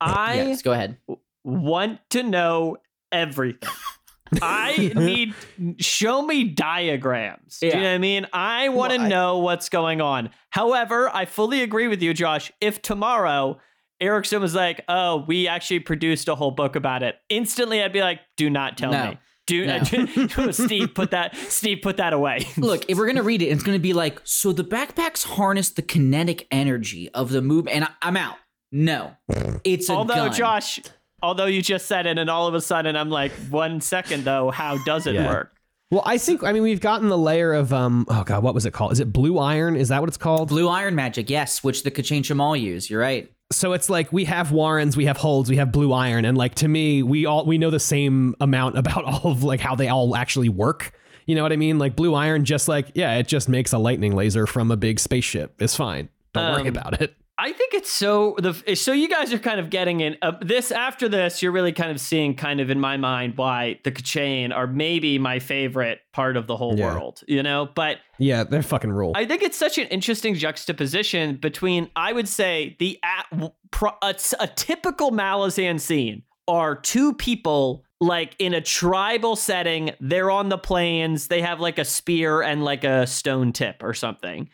I yes, go ahead. want to know everything. [LAUGHS] I need show me diagrams. Do you know what I mean? I want to Well, know what's going on. However, I fully agree with you, Josh. If tomorrow Erickson was like, "Oh, we actually produced a whole book about it," instantly I'd be like, "Do not tell No. me." Do No. [LAUGHS] Steve put that Steve put that away. Look, if we're gonna read it, it's gonna be like, so the backpacks harness the kinetic energy of the move, and I, I'm out. No, it's a although. Josh, although you just said it, and all of a sudden I'm like, one second though, how does it Yeah. work? Well, I think I mean we've gotten the layer of um oh god what was it called? Is it blue iron? Is that what it's called? blue iron magic, yes, which the K'Chain Che'Malle use. You're right. So it's like we have warrens, we have holds, we have blue iron, and like to me, we all we know the same amount about [LAUGHS] all of like how they all actually work. You know what I mean? Like blue iron, just like yeah, it just makes a lightning laser from a big spaceship. It's fine. Don't worry Um, about it. I think it's so the so you guys are kind of getting in uh, this after this you're really kind of seeing kind of in my mind why the K'Chain are maybe my favorite part of the whole Yeah. world you know but Yeah, they're fucking rule. I think it's such an interesting juxtaposition between I would say the at, pro- a, a typical Malazan scene are two people like in a tribal setting they're on the plains they have like a spear and like a stone tip or something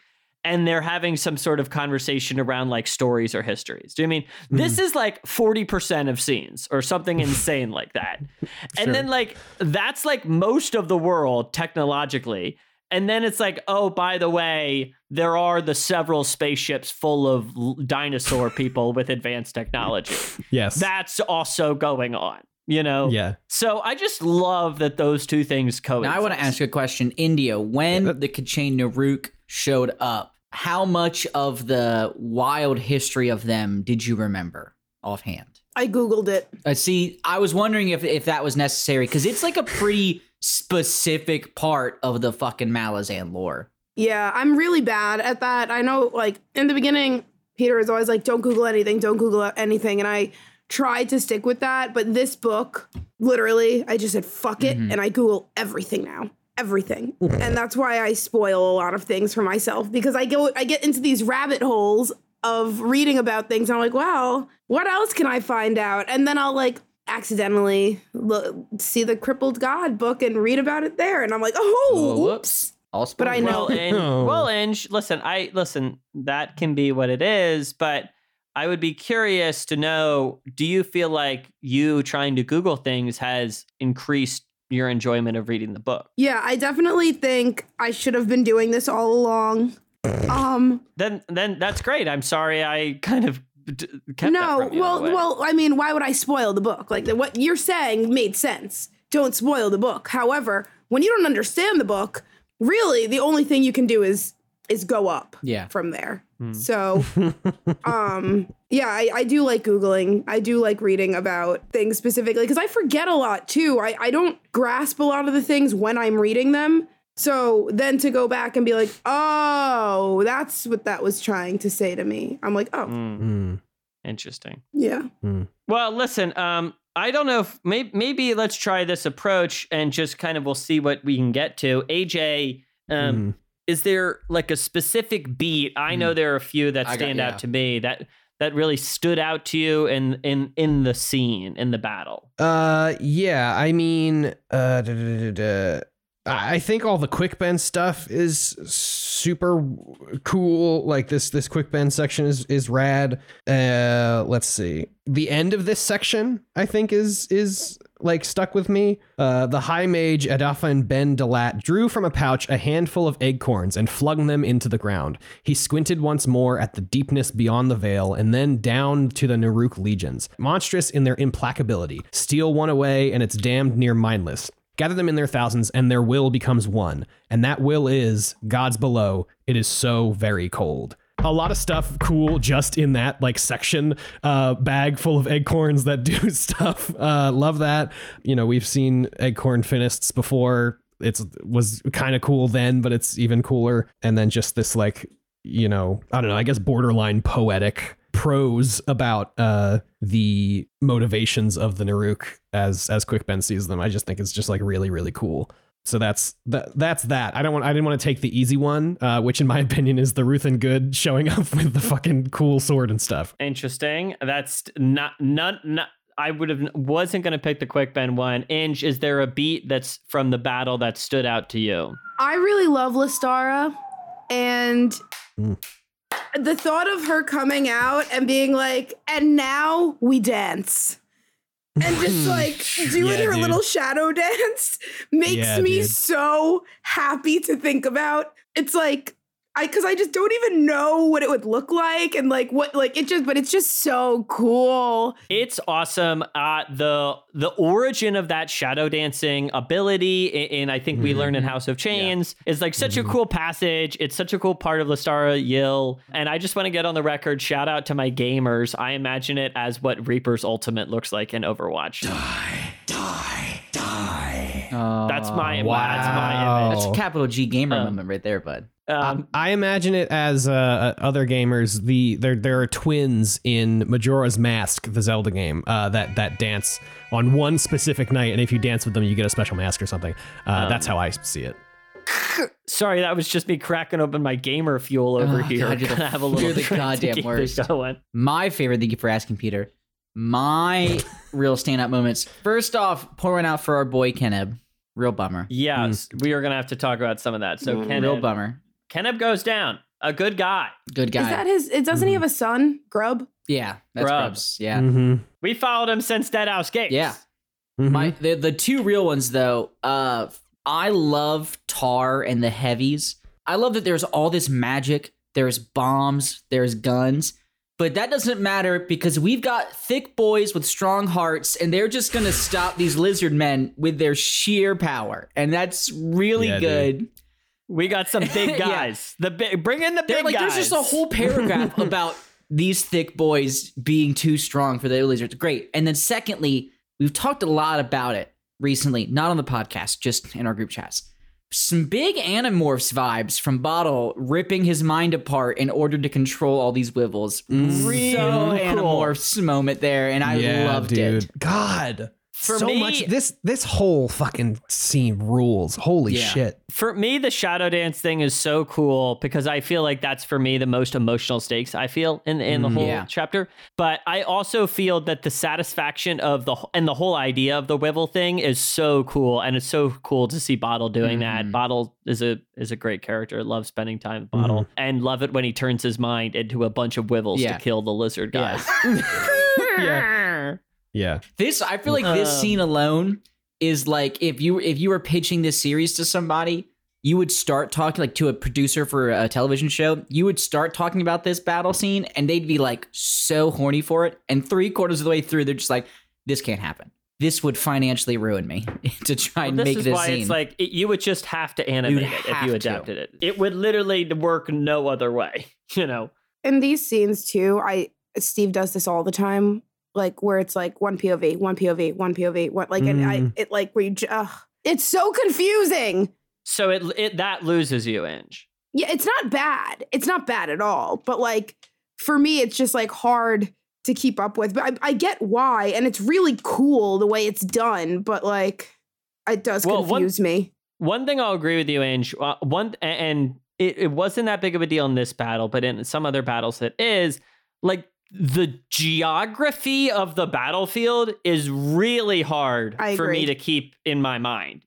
and they're having some sort of conversation around like stories or histories. Do you mean this mm-hmm. is like 40% of scenes or something insane like that? [LAUGHS] And Sure. then like that's like most of the world technologically. And then it's like, oh, by the way, there are the several spaceships full of l- dinosaur people with advanced technology. [LAUGHS] yes. That's also going on, you know? yeah. So I just love that those two things coexist. Now I want to ask you a question, India. When Yeah. the K'Chain Nah'Rhuk showed up, how much of the wild history of them did you remember offhand? I googled it. Uh, see, I was wondering if if that was necessary because it's like a pretty specific part of the fucking Malazan lore. Yeah, I'm really bad at that. I know, like, in the beginning, Peter is always like, don't Google anything, don't Google anything. And I tried to stick with that. But this book, literally, I just said, fuck it. Mhm. And I Google everything now. Everything. and that's why I spoil a lot of things for myself because I go, I get into these rabbit holes of reading about things. And I'm like, wow, what else can I find out? And then I'll like accidentally look, see the crippled god book and read about it there. And I'm like, oh, Oh, oops. whoops. All But I Well, know- and, Oh. well, Inge, listen, I listen. That can be what it is, but I would be curious to know do you feel like you trying to Google things has increased your enjoyment of reading the book? Yeah, I definitely think I should have been doing this all along. Um, Then then that's great. I'm sorry I kind of d- kept no, well, well, I mean, why would I spoil the book? Like what you're saying made sense. Don't spoil the book. However, when you don't understand the book, really, the only thing you can do is is go up Yeah. from there. Hmm. So, um, yeah, I, I do like googling. I do like reading about things specifically because I forget a lot too. I I don't grasp a lot of the things when I'm reading them. So then to go back and be like, oh, that's what that was trying to say to me. I'm like, oh, Mm, Mm. interesting. yeah. Well, listen, um, I don't know if maybe, maybe let's try this approach and just kind of we'll see what we can get to. AJ, um, Mm. Is there like a specific beat? I know there are a few that I got- stand yeah. out to me that that really stood out to you in in in the scene in the battle. Uh, yeah. I mean, uh, da, da, da, I think all the Quick Ben stuff is super cool. Like this, this Quick Ben section is is rad. Uh, let's see. The end of this section, I think, is is like stuck with me. Uh, the high mage Adaephon Ben Delat drew from a pouch a handful of acorns and flung them into the ground. He squinted once more at the deepness beyond the veil and then down to the Nah'Rhuk legions. Monstrous in their implacability, steal one away and it's damned near mindless. Gather them in their thousands, and their will becomes one. And that will is God's below. It is so very cold. A lot of stuff cool just in that like section uh bag full of acorns that [LAUGHS] do stuff. Uh love that. You know, we've seen acorn finnests before. It's was kind of cool then, but it's even cooler. And then just this like, you know, I don't know, I guess borderline poetic prose about uh the motivations of the Nah'Rhuk as as Quick Ben sees them. I just think it's just like really really cool. So that's that that's that. I don't want I didn't want to take the easy one, uh, which in my [LAUGHS] opinion is the Ruthan Gudd showing up with the fucking cool sword and stuff. Interesting. That's not not not. I would have wasn't going to pick the Quick Ben one. Inge, is there a beat that's from the battle that stood out to you? I really love Lostara, and Mm. the thought of her coming out and being like, "And now we dance," and just [LAUGHS] like doing Yeah, her dude. little shadow [LAUGHS] dance makes Yeah, me dude. so happy to think about. It's like. I, cause I just don't even know what it would look like and like what like it just but it's just so cool. It's awesome. Uh, the the origin of that shadow dancing ability, and I think we learn in House of Chains, is like such a cool passage. It's such a cool part of Lostara Yil, and I just want to get on the record. Shout out to my gamers. I imagine it as what Reaper's Ultimate looks like in Overwatch. die die die That's my that's my image. That's a Oh. capital G gamer Um, moment right there, bud. Um, I imagine it as uh, other gamers. The there there are twins in Majora's Mask, the Zelda game, uh, that that dance on one specific night, and if you dance with them, you get a special mask or something. Uh, that's how I see it. [LAUGHS] sorry, that was just me cracking open my gamer fuel over Oh, here. God, you're [LAUGHS] the- have a little you're the [LAUGHS] goddamn keep worst. going. My favorite, thank you for asking, Peter. My real standout moments. First off, pouring out for our boy Keneb. Real bummer. Yes, we are gonna have to talk about some of that. So Mm. Real bummer. Keneb goes down. A good guy. Good guy. Is that his it doesn't he have a son? Grub? yeah, that's Grub. Grubs. Yeah. Mm-hmm. We followed him since Deadhouse Gates. Yeah. Mm-hmm. My the the two real ones though. Uh, I love Tar and the heavies. I love that there's all this magic. There's bombs. There's guns. But that doesn't matter because we've got thick boys with strong hearts, and they're just gonna stop these lizard men with their sheer power, and that's really Yeah, good. We got some [LAUGHS] big Yeah. guys. The big bring in the They're big like, guys. there's just a whole paragraph [LAUGHS] about these thick boys being too strong for the lizards. Great. And then secondly, we've talked a lot about it recently, not on the podcast, just in our group chats. Some big Animorphs vibes from Bottle ripping his mind apart in order to control all these Wyvals. Mm. Real So cool. Animorphs moment there, and I yeah, loved dude. it. God. For so me- much. This this whole fucking scene rules. Holy Yeah. shit. For me, the shadow dance thing is so cool because I feel like that's for me the most emotional stakes I feel in in the Mm. whole Yeah. chapter. But I also feel that the satisfaction of the and the whole idea of the Wyval thing is so cool, and it's so cool to see Bottle doing that. Mhm. Bottle is a is a great character. Love spending time with Bottle, and love it when he turns his mind into a bunch of Wyvals Yeah. to kill the lizard guys. [LAUGHS] Yeah. Yeah. This I feel like this Um, scene alone is like if you if you were pitching this series to somebody, you would start talking like to a producer for a television show. You would start talking about this battle scene, and they'd be like so horny for it. And three quarters of the way through, they're just like, "This can't happen. This would financially ruin me [LAUGHS] to try Well, and this make is this why scene." it's like it, you would just have to animate You'd it if have you to. adapted it. It would literally work no other way. [LAUGHS] You know. in these scenes too, I Steve does this all the time, like where it's like one POV, one POV, one POV, one like and I Mm. it like where you ugh, it's so confusing. So it it that loses you, Inge. Yeah, it's not bad. It's not bad at all, but like for me, it's just like hard to keep up with. But I, I get why, and it's really cool the way it's done. But like, it does Well, one- confuse me. One thing I'll agree with you, Inge. Uh, one and it, it wasn't that big of a deal in this battle, but in some other battles it is. Like the geography of the battlefield is really hard I for me to keep in my mind.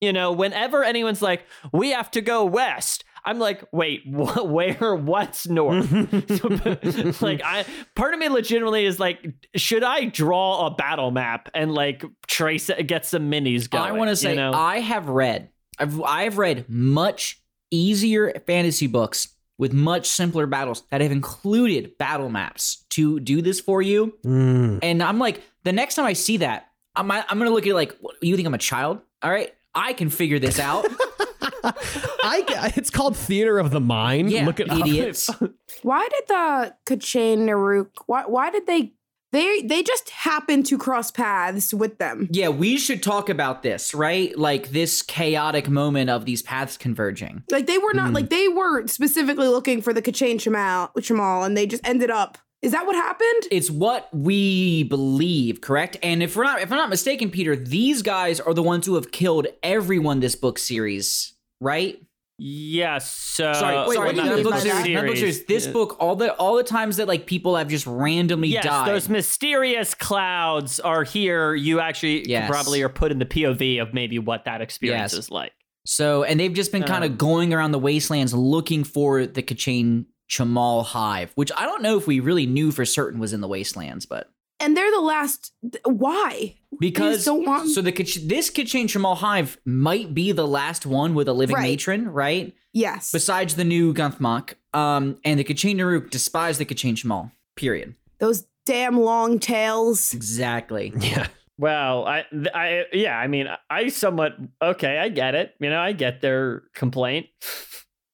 You know, whenever anyone's like, "We have to go west," I'm like, "Wait, [LAUGHS] wh- where? What's north?" [LAUGHS] like I part of me legitimately is like should I draw a battle map and like trace it get some minis going? I want to say you know? I have read I've I've read much easier fantasy books with much simpler battles that have included battle maps to do this for you. Mm. And I'm like, the next time I see that, I'm I'm gonna look at it like, what, you think I'm a child? All right, I can figure this out. [LAUGHS] I, it's called Theater of the Mind. yeah, Look at idiots. [LAUGHS] Why did the K'Chain Nah'Rhuk? Why? Why did they? They they just happened to cross paths with them. Yeah, we should talk about this, right? Like this chaotic moment of these paths converging. Like they were not Hmm. like they were specifically looking for the K'Chain Che'Malle, Che'Malle, and they just ended up. Is that what happened? It's what we believe, correct? And if we're not if I'm not mistaken, Peter, these guys are the ones who have killed everyone this book series, right? Yes. So sorry, wait, sorry, what do you mean book series, that? not book series. This Yeah. book, all the all the times that like people have just randomly died Yes, died. those mysterious clouds are here. You actually Yes. probably are put in the POV of maybe what that experience Yes. is like. So, and they've just been kind of Um, going around the wastelands looking for the K'Chain Che'Malle hive, which I don't know if we really knew for certain was in the wastelands, but And they're the last. Why? because don't want- so the Kach- this K'Chain Che'Malle hive might be the last one with a living Right. matron, right? Yes. Besides the new Gunth Mach, um, and the K'Chain Nah'Rhuk despise the K'Chain Che'Malle. Period. Those damn long tails. Exactly. [LAUGHS] Yeah. Well, I, I, yeah, I mean, I somewhat okay. I get it. You know, I get their complaint.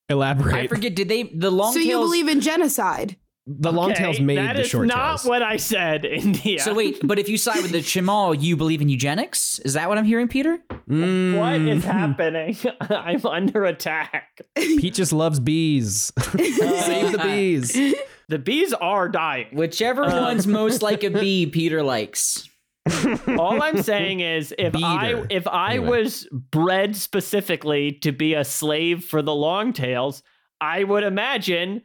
Elaborate. I forget. Did they the long so tails? you believe in genocide? The long tails made that the is short not what I said, [LAUGHS] India. So wait, but if you side with the Che'Malle, you believe in eugenics? Is that what I'm hearing, Peter? what Mm. is happening? [LAUGHS] I'm under attack. [LAUGHS] Pete just loves bees. Save the bees. The bees are dying. Whichever Uh, one's most like a bee, Peter likes. All I'm saying is, if I if I Anyway. was bred specifically to be a slave for the longtails, I would imagine f-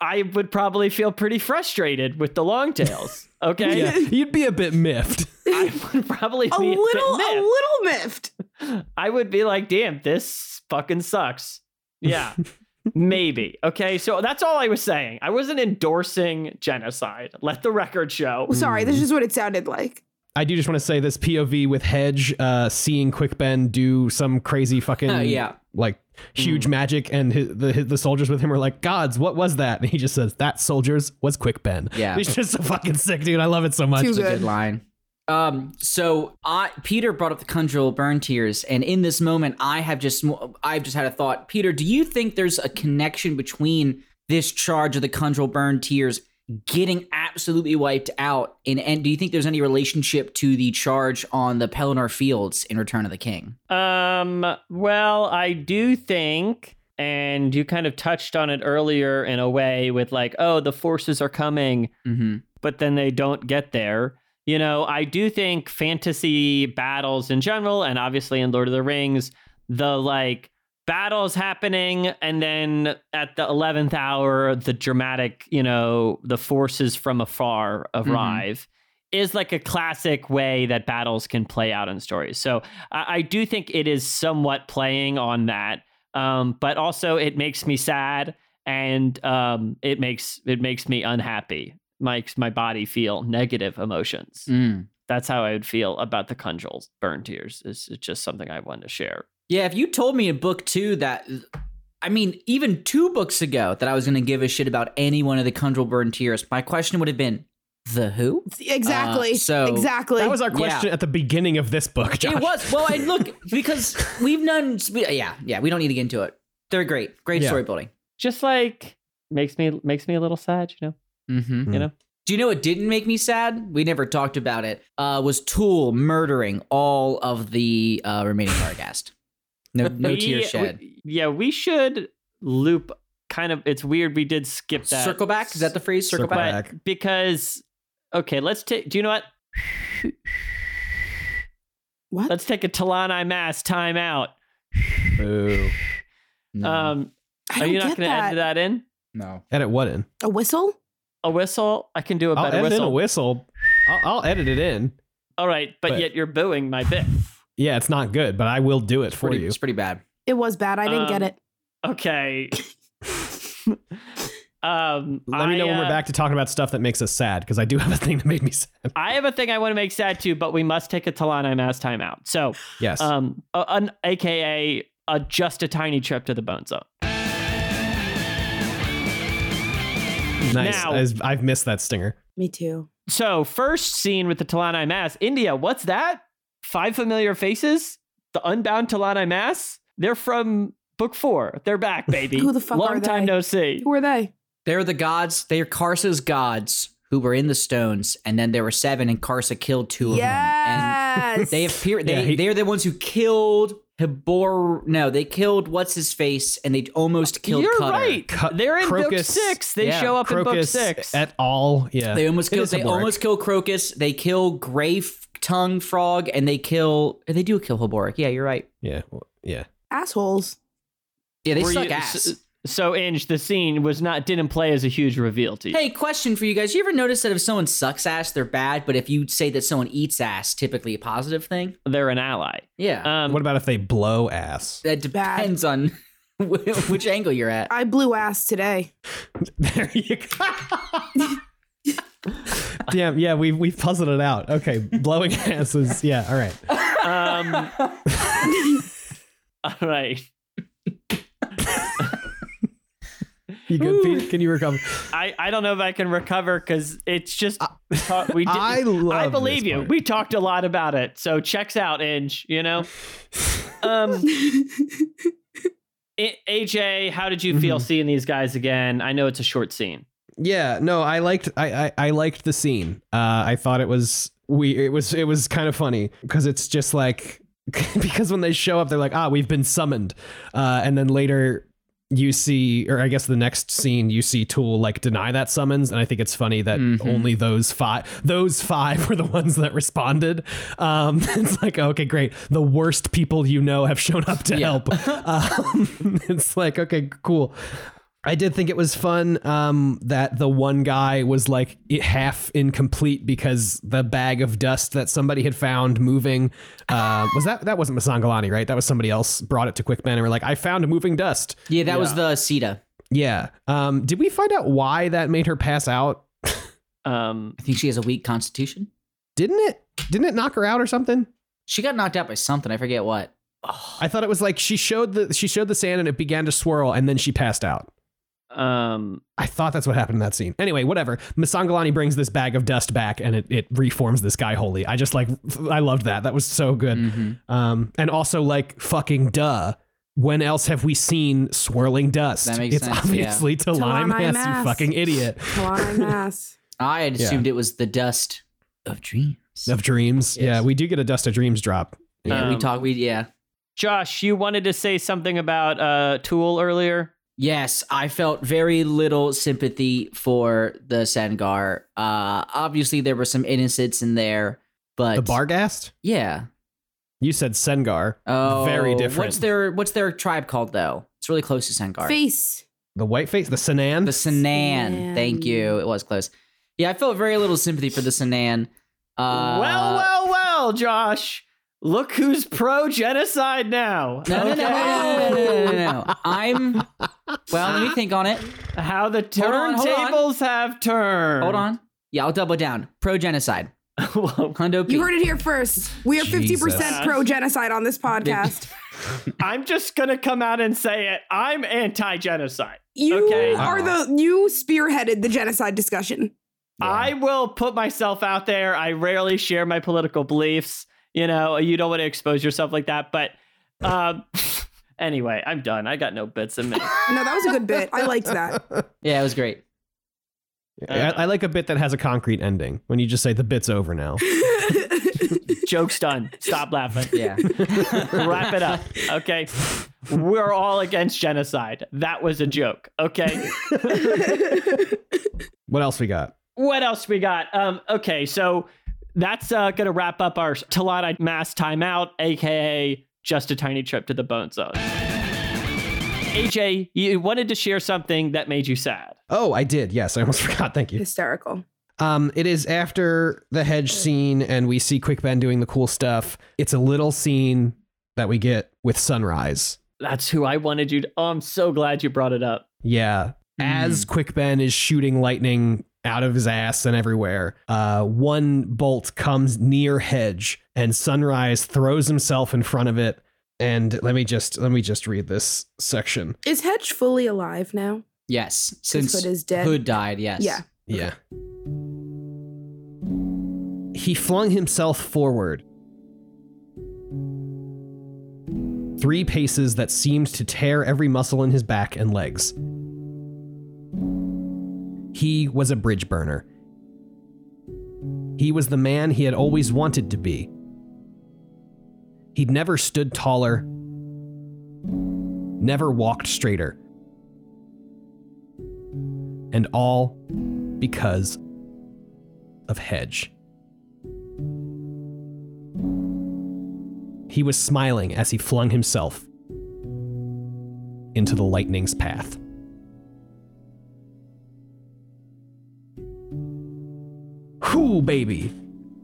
I would probably feel pretty frustrated with the long tails. [LAUGHS] Okay, Yeah, [LAUGHS] you'd be a bit miffed. [LAUGHS] I would probably A be little, a, bit a little miffed. I would be like, "Damn, this fucking sucks." Yeah. Maybe. Okay. So that's all I was saying. I wasn't endorsing genocide. Let the record show. Well, sorry, this mm. is what it sounded like. I do just want to say this POV with Hedge uh, seeing Quick Ben do some crazy fucking Uh, [LAUGHS] yeah. like huge magic, and his, the his, the soldiers with him are like, "Gods, what was that?" And he just says, "That soldiers was Quick Ben." Yeah. he's just so fucking sick, dude. I love it so much. Too That's a good. good line. Um, so I Peter brought up the Khundryl burn tears, and in this moment, I have just I've just had a thought. Peter, do you think there's a connection between this charge of the Khundryl burn tears getting absolutely wiped out, and and do you think there's any relationship to the charge on the Pelennor Fields in Return of the King? Um, well, I do think, and you kind of touched on it earlier in a way with like, oh, the forces are coming, Mm-hmm. but then they don't get there. You know, I do think fantasy battles in general, and obviously in Lord of the Rings, the like battles happening, and then at the 11th hour, the dramatic, you know, the forces from afar arrive. Is like a classic way that battles can play out in stories. So I, I do think it is somewhat playing on that, um, but also it makes me sad and um, it makes it makes me unhappy. Makes my body feel negative emotions. Mm. That's how I would feel about the Khundryls Burn Tears. It's, it's just something I wanted to share. Yeah, if you told me in book two that, I mean, even two books ago that I was going to give a shit about any one of the Khundryl Burn Tears, my question would have been, the who? Exactly. Uh, so- exactly. That was our Yeah. question at the beginning of this book, Josh. It was. Well, I look, [LAUGHS] because we've done, yeah, yeah, we don't need to get into it. They're great. Great Yeah. story building. Just like makes me makes me a little sad, you know. Mm-hmm. You know. Do you know what didn't make me sad? We never talked about it. Uh, was Tool murdering all of the uh, remaining Barghast? No, no We- tears shed. we- yeah, we should loop. Kind of. It's weird. We did skip that. Circle back? Is that the phrase? Circle, Circle back? back. Because okay, let's take. Do you know what? what? Let's take a T'lan Imass timeout. Boo. No. [LAUGHS] Um, are you not going to that. edit that in? no. Edit what in? A whistle? A whistle? I can do a I'll better edit in whistle. a whistle. I'll, I'll edit it in. All right, but, But- yet you're booing my bit. [LAUGHS] Yeah, it's not good, but I will do it for Pretty, you. It's pretty bad. It was bad. I didn't get Um, it. Okay. [LAUGHS] um, Let me know I, when we're uh, back to talking about stuff that makes us sad, because I do have a thing that made me [LAUGHS] sad. I have a thing I want to make sad too, but we must take a T'lan Imass time out. So, Yes. um, a- an AKA a just a tiny trip to the bone zone. nice. now- I've missed that stinger. Me too. So, first scene with the T'lan Imass, India. What's that? Five familiar faces. The Unbound T'lan Imass. They're from book four. They're back, [LAUGHS] baby. Who the fuck Long are time they? no see. Who are they? They're the gods. They are Karsa's gods who were in the stones, and then there were seven, and Karsa killed two of them. And Yes. they appear. They Yeah, he- they're the ones who killed Habor. No, they killed what's his face, and they almost killed. You're Cutter. right. Cu- They're in book six. They yeah, show up in book six. at all. Yeah. They almost It killed. They Heboric. almost kill Crocus. They kill Gray Tongue Frog, and they kill. They do kill Heboric. Yeah, you're right. Yeah. Yeah. Assholes. Yeah, they Were suck you- ass. So, so Inge, the scene was not didn't play as a huge reveal to you. Hey, question for you guys. You ever notice that if someone sucks ass, they're bad, but if you say that someone eats ass, typically a positive thing? They're an ally. Yeah. Um, what about if they blow ass? that bad. depends on [LAUGHS] which angle you're at. I blew ass today. [LAUGHS] there you go. [LAUGHS] Damn. Yeah. We've we've puzzled it out. Okay. Blowing ass is yeah. All right. um, all right. You good, Pete? Can you recover? I, I don't know if I can recover because it's just we [LAUGHS] did, I love I believe this you. part. We talked a lot about it, so checks out, Inge. You know, [LAUGHS] um, [LAUGHS] AJ, how did you feel Mm-hmm. seeing these guys again? I know it's a short scene. Yeah, no, I liked I I, I liked the scene. Uh, I thought it was we it was it was kind of funny because it's just like because when they show up, they're like, ah, we've been summoned, uh, and then later you see, or I guess the next scene you see Tool like deny that summons, and I think it's funny that Mhm. only those five those five [LAUGHS] were the ones that responded. Um, [LAUGHS] it's like okay, great, the worst people you know have shown up to Yeah. help. [LAUGHS] Um, it's like okay, cool. I did think it was fun um, that the one guy was like half incomplete because the bag of dust that somebody had found moving uh, [LAUGHS] was that that wasn't Masan Gilani, right? That was somebody else brought it to Quick Ben and were like, I found a moving dust. Yeah, that was the Sita. Yeah. Um, did we find out why that made her pass out? Um, I think she has a weak constitution. Didn't it? Didn't it knock her out or something? She got knocked out by something. I forget what. I thought it was like she showed the she showed the sand and it began to swirl and then she passed out. Um, I thought that's what happened in that scene. Anyway, whatever. Masan Gilani brings this bag of dust back and it, it reforms this guy wholly. I just like, I loved that. That was so good. Mhm. Um, and also like fucking duh. When else have we seen swirling dust? That makes it's sense, obviously Talani T'lan Imass, Mass. you fucking idiot Talani [LAUGHS] Mass. I had Yeah. assumed it was the dust of dreams. of dreams. Yes. Yeah, we do get a dust of dreams drop. yeah, we Um, talk. We yeah. Josh, you wanted to say something about uh, Tool earlier. Yes, I felt very little sympathy for the Sengar. Uh, obviously, there were some innocents in there, but The Barghast? yeah. You said Sengar. Oh, Very different. What's their What's their tribe called though? It's really close to Sengar. Face. The white face, the Senan. The Senan. Thank you. It was close. Yeah, I felt very little sympathy for the Senan. Uh, well, well, well, Josh look who's pro genocide now. No, okay. no, no, no, no, no, no, no, I'm. Well, let me think on it. How the turntables have turned. Hold on. Yeah, I'll double down. Pro genocide. Hundo P. You heard it here first. We are fifty percent pro genocide on this podcast. I'm just gonna come out and say it. I'm anti genocide. You okay? are the you spearheaded the genocide discussion. Yeah. I will put myself out there. I rarely share my political beliefs. You know, you don't want to expose yourself like that. But um, [LAUGHS] anyway, I'm done. I got no bits in me. [LAUGHS] No, that was a good bit. I liked that. [LAUGHS] Yeah, it was great. I, I like a bit that has a concrete ending when you just say the bit's over now. Joke's done. Stop laughing. Yeah. Wrap it up. Okay. We're all against genocide. That was a joke. Okay. What else we got? what else we got? Um, okay, so that's uh, gonna wrap up our T'lan Imass timeout, aka just a tiny trip to the bone zone. AJ, you wanted to share something that made you sad. Oh, I did. Yes, I almost [LAUGHS] forgot. Thank you. Hysterical. Um, it is after the hedge scene, and we see Quick Ben doing the cool stuff. It's a little scene that we get with Sunrise. That's who I wanted you to. Oh, I'm so glad you brought it up. Yeah. As Quick Ben is shooting lightning out of his ass and everywhere, uh, one bolt comes near Hedge, and Sunrise throws himself in front of it. And let me just let me just read this section. Is Hedge fully alive now? Yes. Since Hood is dead? Hood died, yes. Yeah. Yeah. He flung himself forward. Three paces that seemed to tear every muscle in his back and legs. He was a bridge burner. He was the man he had always wanted to be. He'd never stood taller, never walked straighter. And all because of Hedge. He was smiling as he flung himself into the lightning's path. Whoo, baby.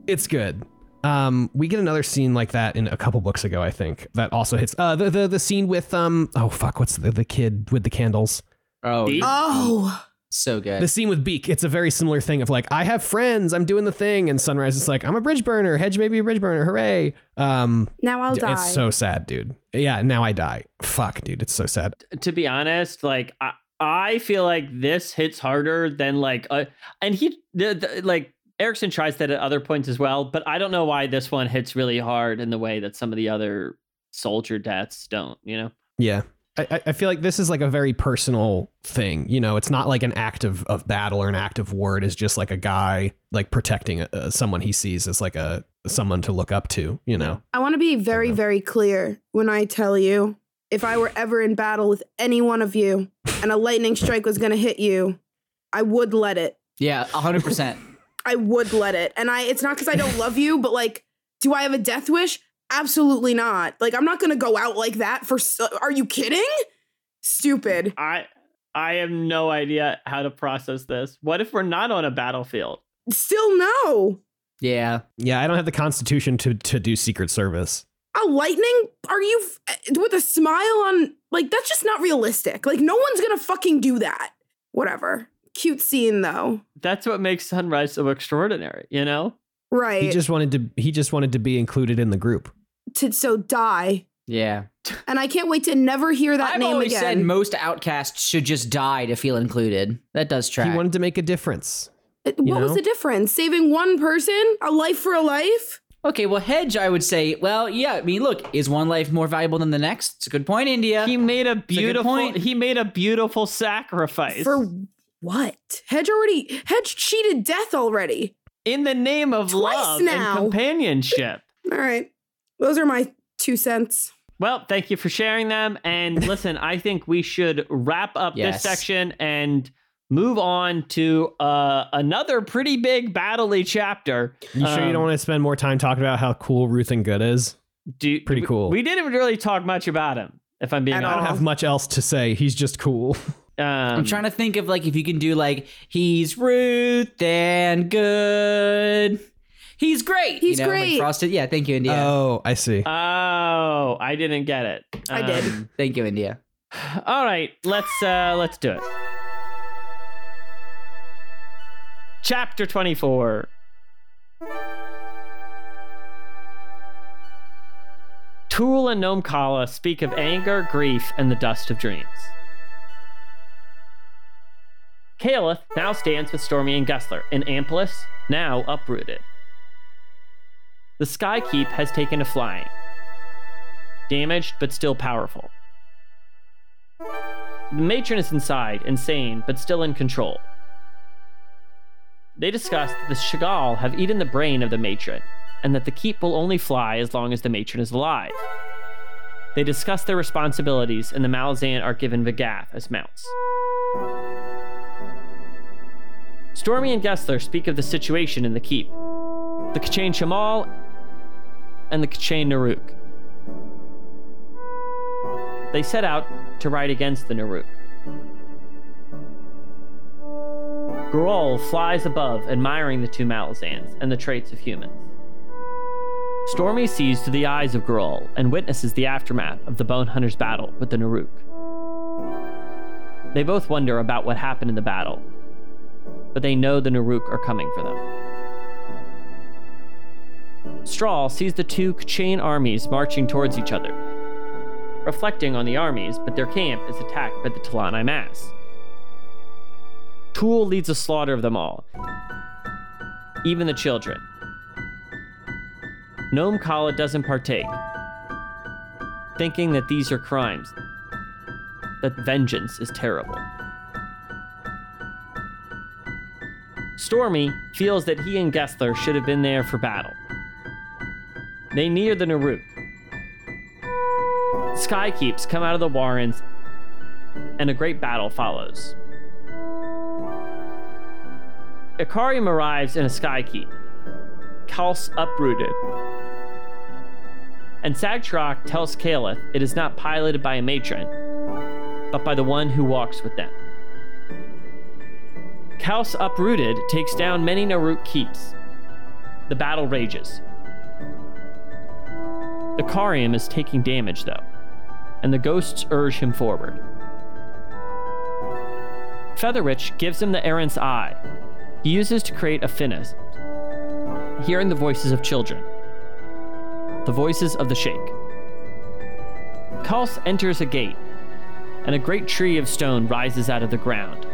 It's good. Um, we get another scene like that in a couple books ago, I think. That also hits uh the the, the scene with um oh fuck, what's the, the kid with the candles? Oh, Beak? Oh, so good. The scene with Beak, it's a very similar thing of like, I have friends, I'm doing the thing, and Sunrise is like, I'm a bridge burner, Hedge may be a bridge burner, hooray. Um, now I'll d- die. it's so sad, dude. Yeah, now I die. Fuck, dude, it's so sad. To be honest, like I, I feel like this hits harder than like uh, and he the, the, like Erickson tries that at other points as well, but I don't know why this one hits really hard in the way that some of the other soldier deaths don't. You know. Yeah. I, I- I feel like this is like a very personal thing. You know, it's not like an act of, of battle or an act of war. It is just like a guy like protecting uh, someone he sees as like a someone to look up to. You know, I want to be very, very clear when I tell you if I were ever in battle with any one of you and a lightning strike was going to hit you, I would let it. yeah, 100%. I would let it. And I it's not cuz I don't love you, but like do I have a death wish? Absolutely not. Like I'm not going to go out like that for Are you kidding? Stupid. I I have no idea how to process this. What if we're not on a battlefield? Still no. yeah. yeah, I don't have the constitution to to do Secret Service. A lightning? Are you f- with a smile on like that's just not realistic. Like no one's going to fucking do that. Whatever. Cute scene though. That's what makes Sunrise so extraordinary, you know? Right. He just wanted to he just wanted to be included in the group. to so die. Yeah. And I can't wait to never hear that I've name always again. said most outcasts should just die to feel included. That does track. He wanted to make a difference. Uh, it- what you was the difference? Saving one person? A life for a life? okay, well, Hedge, I would say, well, yeah, I mean, look, is one life more valuable than the next? It's a good point, India. He made a good beautiful point. he made a beautiful sacrifice For what? Hedge already Hedge cheated death already. in the name of Twice love now. and companionship. [LAUGHS] All right. Those are my two cents. Well, thank you for sharing them. And [LAUGHS] listen, I think we should wrap up Yes. this section and move on to uh, another pretty big battle-y chapter. You sure you Um, don't want to spend more time talking about how cool Ruthan Gudd is? Do, Pretty cool. We didn't really talk much about him, if I'm being At I don't have much else to say. He's just cool. [LAUGHS] Um, I'm trying to think of like if you can do like he's Ruth and good. He's great. He's you know, like great. Frosted. Yeah, thank you, India. Oh, I see. Oh, I didn't get it. I did. Um, thank you, India. [SIGHS] All right, let's uh let's do it. Chapter 24. Tool and Nom Kala speak of anger, grief, and the dust of dreams. Kalyth now stands with Stormy and Gesler in Ampelas, now uprooted. The Skykeep has taken to flying. Damaged but still powerful. The matron is inside, insane, but still in control. They discuss that the Shi'gal have eaten the brain of the matron, and that the keep will only fly as long as the matron is alive. They discuss their responsibilities, and the Malazan are given Ve'Gath as mounts. Stormy and Gesler speak of the situation in the keep the K'Chain Che'Malle and the K'Chain Nah'Rhuk. They set out to ride against the Nah'Rhuk. Gu'Rull flies above, admiring the two Malazans and the traits of humans. Stormy sees through the eyes of Gu'Rull and witnesses the aftermath of the Bone Hunter's battle with the Nah'Rhuk. They both wonder about what happened in the battle, but they know the Nah'Rhuk are coming for them. Strahl sees the two K'Chain armies marching towards each other, reflecting on the armies, but their camp is attacked by the T'lan Imass. Tool leads a slaughter of them all, even the children. Nom Kala doesn't partake, thinking that these are crimes, that vengeance is terrible. Stormy feels that he and Gesler should have been there for battle. They near the Nah'Rhuk. Skykeeps come out of the Warrens, and a great battle follows. Icarium arrives in a Skykeep, Kalse uprooted. And Sag'Churok tells Kalyth it is not piloted by a matron, but by the one who walks with them. Kalse uprooted takes down many Nah'Rhuk keeps. The battle rages. The Karium is taking damage though, and the ghosts urge him forward. Featherwitch gives him the errant's eye. He uses to create a finnest, hearing the voices of children, the voices of the Shake. Kalse enters a gate, and a great tree of stone rises out of the ground,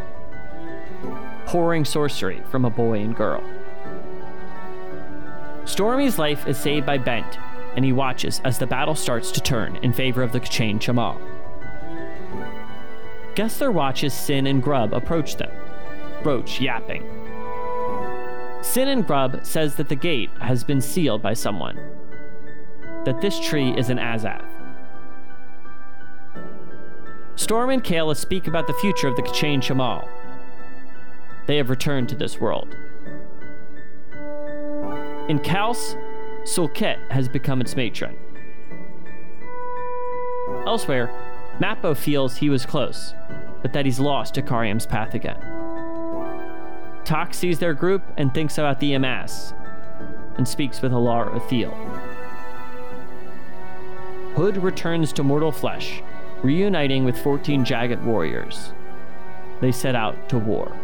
pouring sorcery from a boy and girl. Stormy's life is saved by Bent, and he watches as the battle starts to turn in favor of the K'Chain Che'Malle. Gesler watches Sinn and Grub approach them, Roach yapping. Sinn and Grub says that the gate has been sealed by someone, that this tree is an Azath. Storm and Kalyth speak about the future of the K'Chain Che'Malle. They have returned to this world. In Kalse, Sulkit has become its matron. Elsewhere, Mappo feels he was close, but that he's lost Icarium's path again. Toc sees their group and thinks about the Imass, and speaks with Olar Ethil. Hood returns to mortal flesh, reuniting with 14 Jaghut warriors. They set out to war.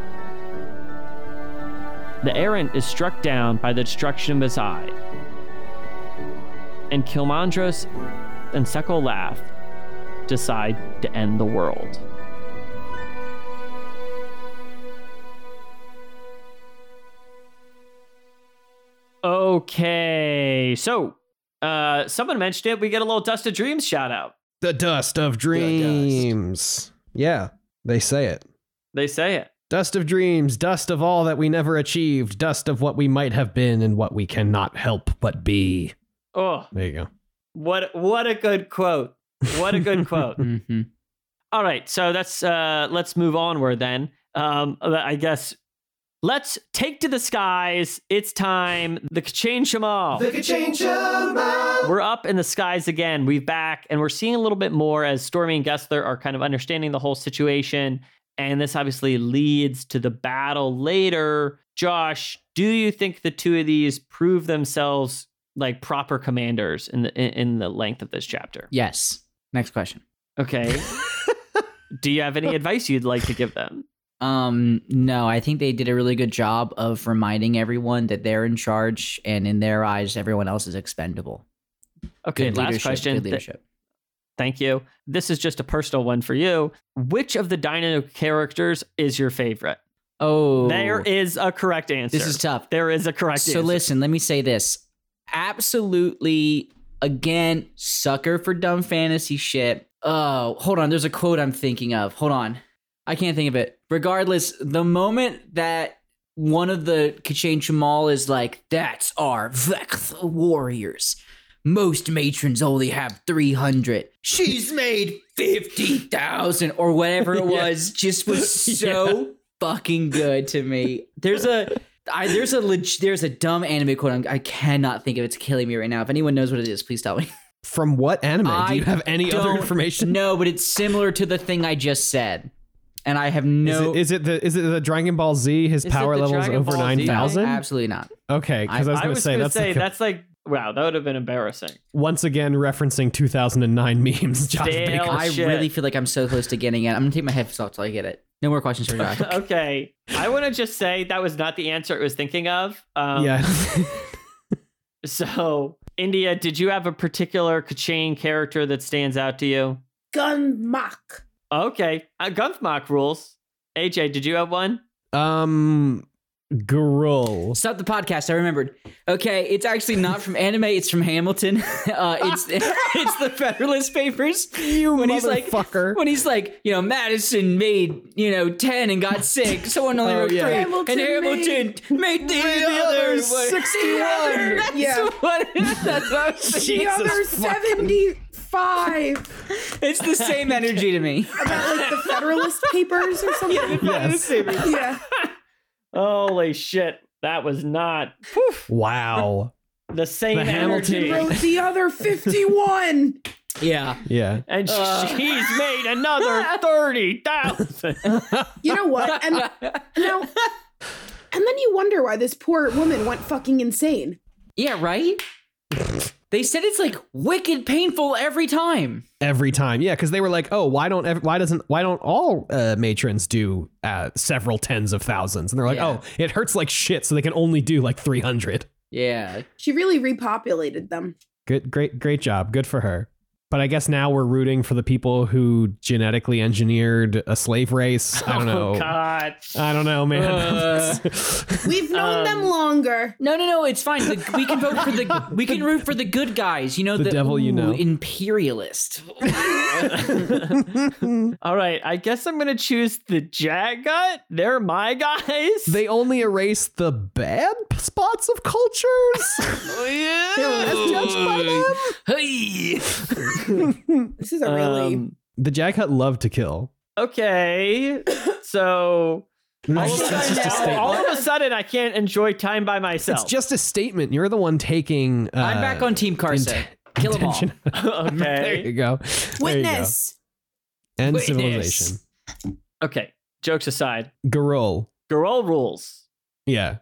The errant is struck down by the destruction of his eye, and Kilmandaros and Sechul Lath decide to end the world. Okay, so uh, someone mentioned it. We get a little Dust of Dreams shout out. The dust of dreams. Yeah, they say it. They say it. Dust of dreams, dust of all that we never achieved, dust of what we might have been and what we cannot help but be. Oh, There you go. What what a good quote. What a good [LAUGHS] quote. [LAUGHS] Mhm. All right, so that's uh let's move onward then. Um I guess let's take to the skies. It's time. The K'Chain Che'Malle. The Ka-ching Shamal. We're up in the skies again. We've back, and we're seeing a little bit more as Stormy and Gesler are kind of understanding the whole situation. And this obviously leads to the battle later. Josh, do you think the two of these prove themselves like proper commanders in the in, the length of this chapter? Yes. Next question. Okay. [LAUGHS] do you have any advice you'd like to give them? Um, no, I think they did a really good job of reminding everyone that they're in charge, and in their eyes, everyone else is expendable. Okay, Good last question. Good leadership. Thank you. This is just a personal one for you. Which of the Dino characters is your favorite? Oh, There is a correct answer. This is tough. There is a correct So answer. So listen, let me say this. Absolutely, again, sucker for dumb fantasy shit. Oh, hold on. There's a quote I'm thinking of. Hold on. I can't think of it. Regardless, the moment that one of the K'Chain Che'Malle is like, that's our Ve'Gath warriors. Most matrons only have 300. She's made 50,000 or whatever it [LAUGHS] Yeah. was. Just was [LAUGHS] so fucking good to me. There's a I, there's a leg, there's a dumb anime quote. I'm, I cannot think of it. It's killing me right now. If anyone knows what it is, please tell me. [LAUGHS] From what anime? Do you have any other information? No, but it's similar to the thing I just said, and I have no. Is, no. it, is it the is it the Dragon Ball Z? His Is power level is over nine thousand. absolutely not. Okay, because I was going to say gonna that's say like a- that's like wow, that would have been embarrassing. once again referencing 2009 [LAUGHS] memes. Josh Baker. I shit. really feel like I'm so close to getting it. I'm gonna take my headphones off till I get it. No more questions for Josh. [LAUGHS] okay, I want to just say that was not the answer I was thinking of. Um, yeah. [LAUGHS] So, India, did you have a particular K'Chain character that stands out to you? Gunth Mach. Okay, uh, Gunth Mach rules. AJ, did you have one? um, Gu'Rull. Stop the podcast. I remembered. Okay, it's actually not from anime. It's from Hamilton. [LAUGHS] Uh, it's [LAUGHS] it's the Federalist Papers. You when he's like motherfucker. when he's like you know Madison made you know ten and got six. Someone only Oh, wrote yeah. three, Hamilton and Hamilton made, the, the other 61. That's Yeah. what. That's what I was [LAUGHS] The other 75. It's the same energy to me. About like the Federalist Papers or something. Yes. Yeah. Holy shit, that was not whew, Wow. the same The Hamilton energy. Wrote the other 51. Yeah. Yeah. And Uh. she's made another [LAUGHS] 30,000. You know what? And [LAUGHS] now, and then you wonder why this poor woman went fucking insane. Yeah. Right. [LAUGHS] They said it's like wicked painful every time. Every time, yeah, because they were like, "Oh, why don't ev- why doesn't why don't all uh, matrons do uh, several tens of thousands?" And they're like, Yeah. "Oh, it hurts like shit, so they can only do like three hundred. Yeah. She really repopulated them. Good, great, great job. Good for her. But I guess now we're rooting for the people who genetically engineered a slave race. I don't [LAUGHS] know. Oh, God. I don't know, man. Uh. [LAUGHS] We've known them longer. No, no, no. It's fine. The, we can vote for the. We can root for the good guys. You know, The the, devil you know. imperialist. [LAUGHS] All right, I guess I'm going to choose the Jaghut. They're my guys. they only erase the bad spots of cultures. As judged by them. Hey. [LAUGHS] This is a really. Um, The Jaghut love to kill. okay. [COUGHS] So all of, a just sudden, all of a sudden, I can't enjoy time by myself. It's just a statement. You're the one taking. Uh, I'm back on Team Carson. int- [LAUGHS] Kill 'em all. intention- [LAUGHS] there you okay. go. There you go. Witness. End Witness. civilization. Okay. Jokes aside, Gu'Rull. Gu'Rull rules. Yeah.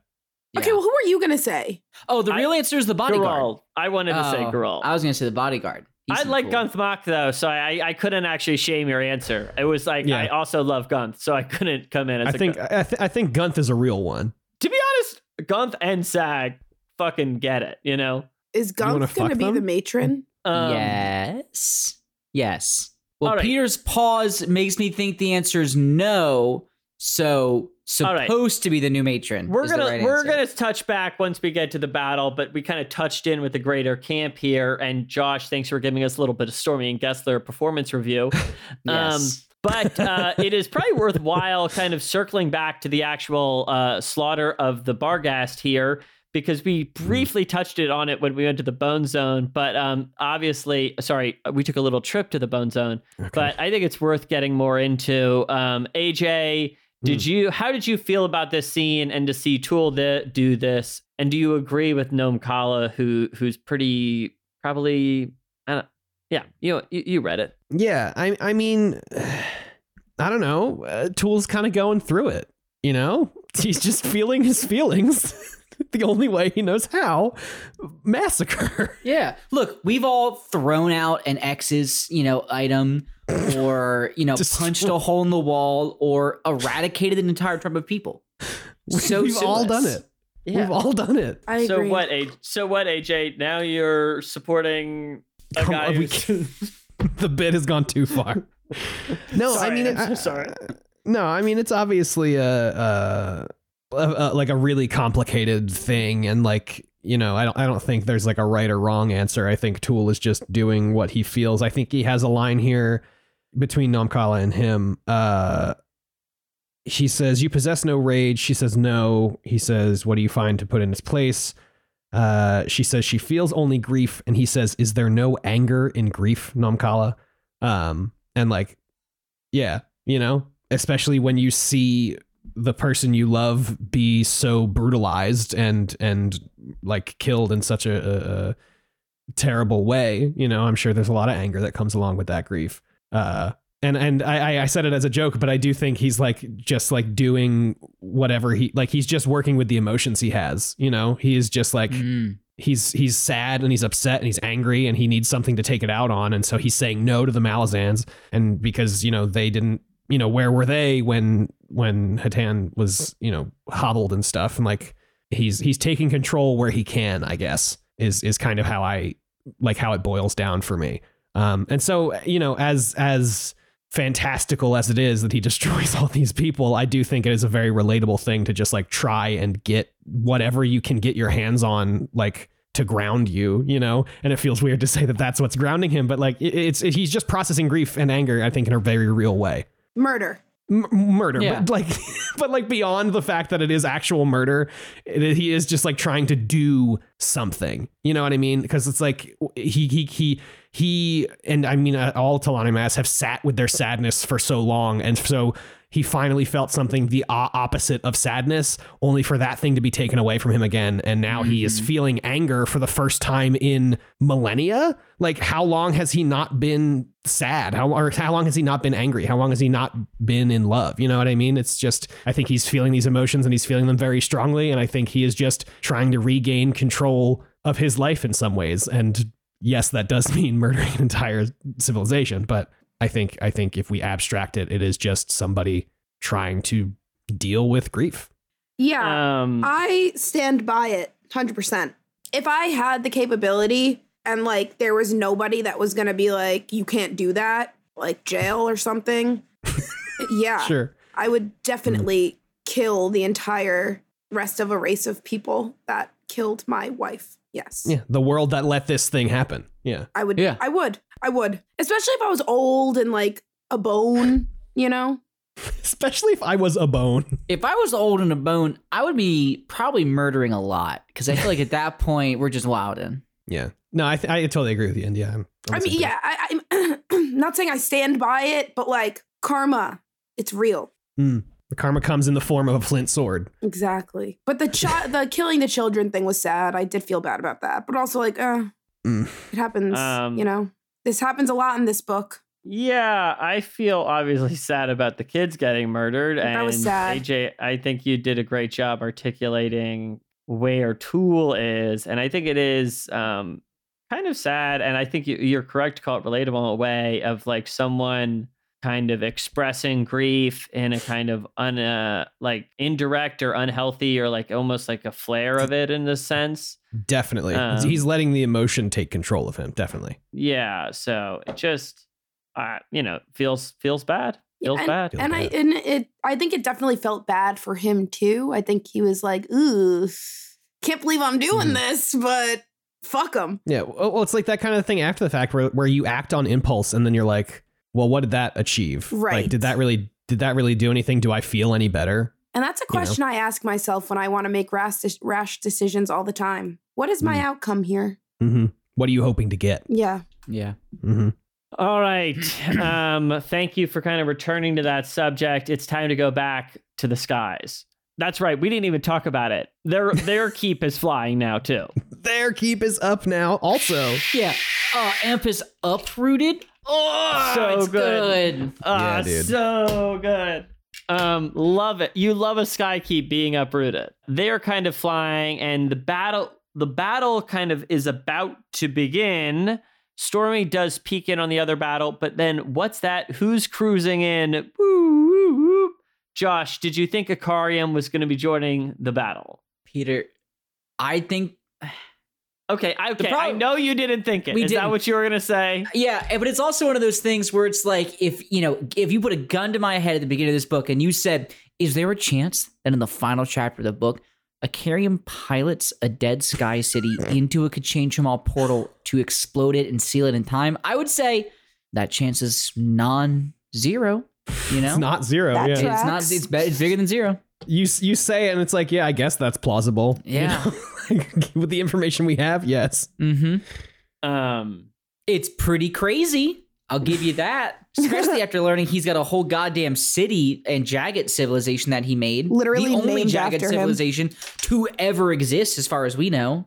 Okay, well, who are you going to say? Oh, the real answer is the bodyguard. Gu'Rull. I wanted to say Oh, Gu'Rull. I was gonna say the bodyguard. He I like cool. Gunth Mach though, so I I couldn't actually shame your answer. It was like Yeah. I also love Gunth, so I couldn't come in as I a think Gunth. I, th- I think Gunth is a real one. To be honest, Gunth and Sag fucking get it, you know. Is wanna going to be them? the matron? Um, yes. Yes. Well, All right. Peter's pause makes me think the answer is no. So All right. supposed to be the new matron. We're gonna right we're answer. gonna touch back once we get to the battle, but we kind of touched in with the greater camp here. And Josh, thanks for giving us a little bit of Stormy and Gesler performance review. [LAUGHS] Yes. but uh, [LAUGHS] it is probably worthwhile kind of circling back to the actual uh, slaughter of the Barghast here because we Hmm. briefly touched it on it when we went to the Bone Zone, but um, obviously, sorry, we took a little trip to the Bone Zone. Okay. But I think it's worth getting more into. Um, AJ, did Hmm. you? How did you feel about this scene and to see Tool th- do this? And do you agree with Nom Kala, who who's pretty probably? I don't, yeah, you, you you read it. Yeah, I I mean, [SIGHS] I don't know. Uh, Tool's kind of going through it. You know, [LAUGHS] he's just feeling his feelings. [LAUGHS] [LAUGHS] the only way he knows how. Massacre. [LAUGHS] Yeah. Look, we've all thrown out an ex's, you know, item or, you know, Destroy- punched a [LAUGHS] hole in the wall or eradicated an entire tribe of people. So We've all done it. We've all done it. I so agree. what? A, so what? AJ, now you're supporting a Come guy on, we who's- the bit has gone too far. No, I Sorry, mean, I'm so I- sorry. No, I mean it's obviously a, a, a like a really complicated thing, and like you know, I don't I don't think there's like a right or wrong answer. I think Tool is just doing what he feels. I think he has a line here between Nom Kala and him. Uh, she says, "You possess no rage." She says, "No." He says, "What do you find to put in its place?" Uh, she says she feels only grief, and he says, "Is there no anger in grief, Nom Kala?" Um, and like, yeah, you know, especially when you see the person you love be so brutalized and and like killed in such a, a, terrible way. You know, I'm sure there's a lot of anger that comes along with that grief. Uh, and and I I- I said it as a joke, but I do think he's like just like doing whatever he like. He's just working with the emotions he has. You know, he is just like Mm. he's he's sad and he's upset and he's angry and he needs something to take it out on and so he's saying no to the Malazans and because you know they didn't you know where were they when when Hetan was you know hobbled and stuff and like he's he's taking control where he can I guess is is kind of how I like how it boils down for me um and so you know as as fantastical as it is that he [LAUGHS] destroys all these people, I do think it is a very relatable thing to just like try and get whatever you can get your hands on, like to ground you, you know. And it feels weird to say that that's what's grounding him, but like it, it's it, he's just processing grief and anger, I think, in a very real way. Murder. M- murder, Yeah. but like, [LAUGHS] but like beyond the fact that it is actual murder, it, he is just like trying to do something. You know what I mean? Because it's like he he he he and I mean uh, all T'lan Imass have sat with their sadness for so long, and so he finally felt something the opposite of sadness, only for that thing to be taken away from him again, and now he is mm-hmm. feeling anger for the first time in millennia. Like, how long has he not been sad? How or how long has he not been angry? How long has he not been in love? You know what I mean? It's just I think he's feeling these emotions and he's feeling them very strongly, and I think he is just trying to regain control of his life in some ways. And yes, that does [LAUGHS] mean murdering an entire civilization, but I think I think if we abstract it, it is just somebody trying to deal with grief. Yeah. Um, I stand by it 100%. If I had the capability and like there was nobody that was going to be like you can't do that, like jail or something, [LAUGHS] yeah. Sure. I would definitely kill the entire rest of a race of people that killed my wife. Yes. Yeah, the world that let this thing happen. Yeah. I would Yeah. I would. I would. Especially if I was old and like a bone, you know? [LAUGHS] Especially if I was a bone. If I was old and a bone, I would be probably murdering a lot because I feel like at that [LAUGHS] point we're just wilding. Yeah. No, I th- I totally agree with you, India. I'm, I'm I mean, same yeah, I, I'm [CLEARS THROAT] not saying I stand by it, but like karma, it's real. Mm. The karma comes in the form of a flint sword. Exactly. But the chi- [LAUGHS] the killing the children thing was sad. I did feel bad about that. But also like, uh, Mm. it happens, Um, you know. This happens a lot in this book. Yeah, I feel obviously sad about the kids getting murdered. And was sad. AJ, I think you did a great job articulating where Tool is. And I think it is um, kind of sad. And I think you, you're correct to call it relatable in a way of like someone kind of expressing grief in a kind of un uh, like indirect or unhealthy or like almost like a flare of it in this sense. Definitely. Um, He's letting the emotion take control of him. Definitely. Yeah, so it just uh, you know, feels feels bad. Yeah, Feels and, bad. Feels and I bad. and it I think it definitely felt bad for him too. I think he was like, ooh, can't believe I'm doing Mhm. this, but fuck him. Yeah. Well, well, it's like that kind of thing after the fact where, where you act on impulse and then you're like, well, what did that achieve? Like, Right. did that really did that really do anything? Do I feel any better? And that's a You know. question I ask myself when I want to make rash, rash decisions all the time. What is my Mm. outcome here? hmm What are you hoping to get? Yeah. Yeah. hmm All right. Um, thank you for kind of returning to that subject. It's time to go back to the skies. That's right. We didn't even talk about it. Their their [LAUGHS] keep is flying now too. Their keep is up now. Also, Yeah. Uh, Amp is uprooted. Oh, So it's good. good. Ah, Yeah, dude. so good. Um, love it. You love a sky keep being uprooted. They're kind of flying, and the battle the battle kind of is about to begin. Stormy does peek in on the other battle, but then what's that? Who's cruising in? Woo, woo, woo. Josh, did you think Icarium was going to be joining the battle? Peter, I think Okay, I, okay. I know you didn't think it. We Is that didn't. what you were going to say? Yeah, eh, but it's also one of those things where it's like if you know, if you put a gun to my head at the beginning of this book and you said, "Is there a chance that in the final chapter of the book, Icarium pilots a dead sky city [LAUGHS] into a K'Chain Che'Malle portal to explode it and seal it in time?" I would say that chance is non-zero. You know, it's not zero. That yeah. tra- It's not. It's, it's bigger than zero. you you say it, and it's like, yeah, I guess that's plausible. You Yeah. know? [LAUGHS] [LAUGHS] With the information we have, yes. Mm-hmm. Um, It's pretty crazy. I'll give you that. Especially [LAUGHS] after learning he's got a whole goddamn city and Jaghut civilization that he made. Literally the only Jaghut after him. civilization to ever exist, as far as we know.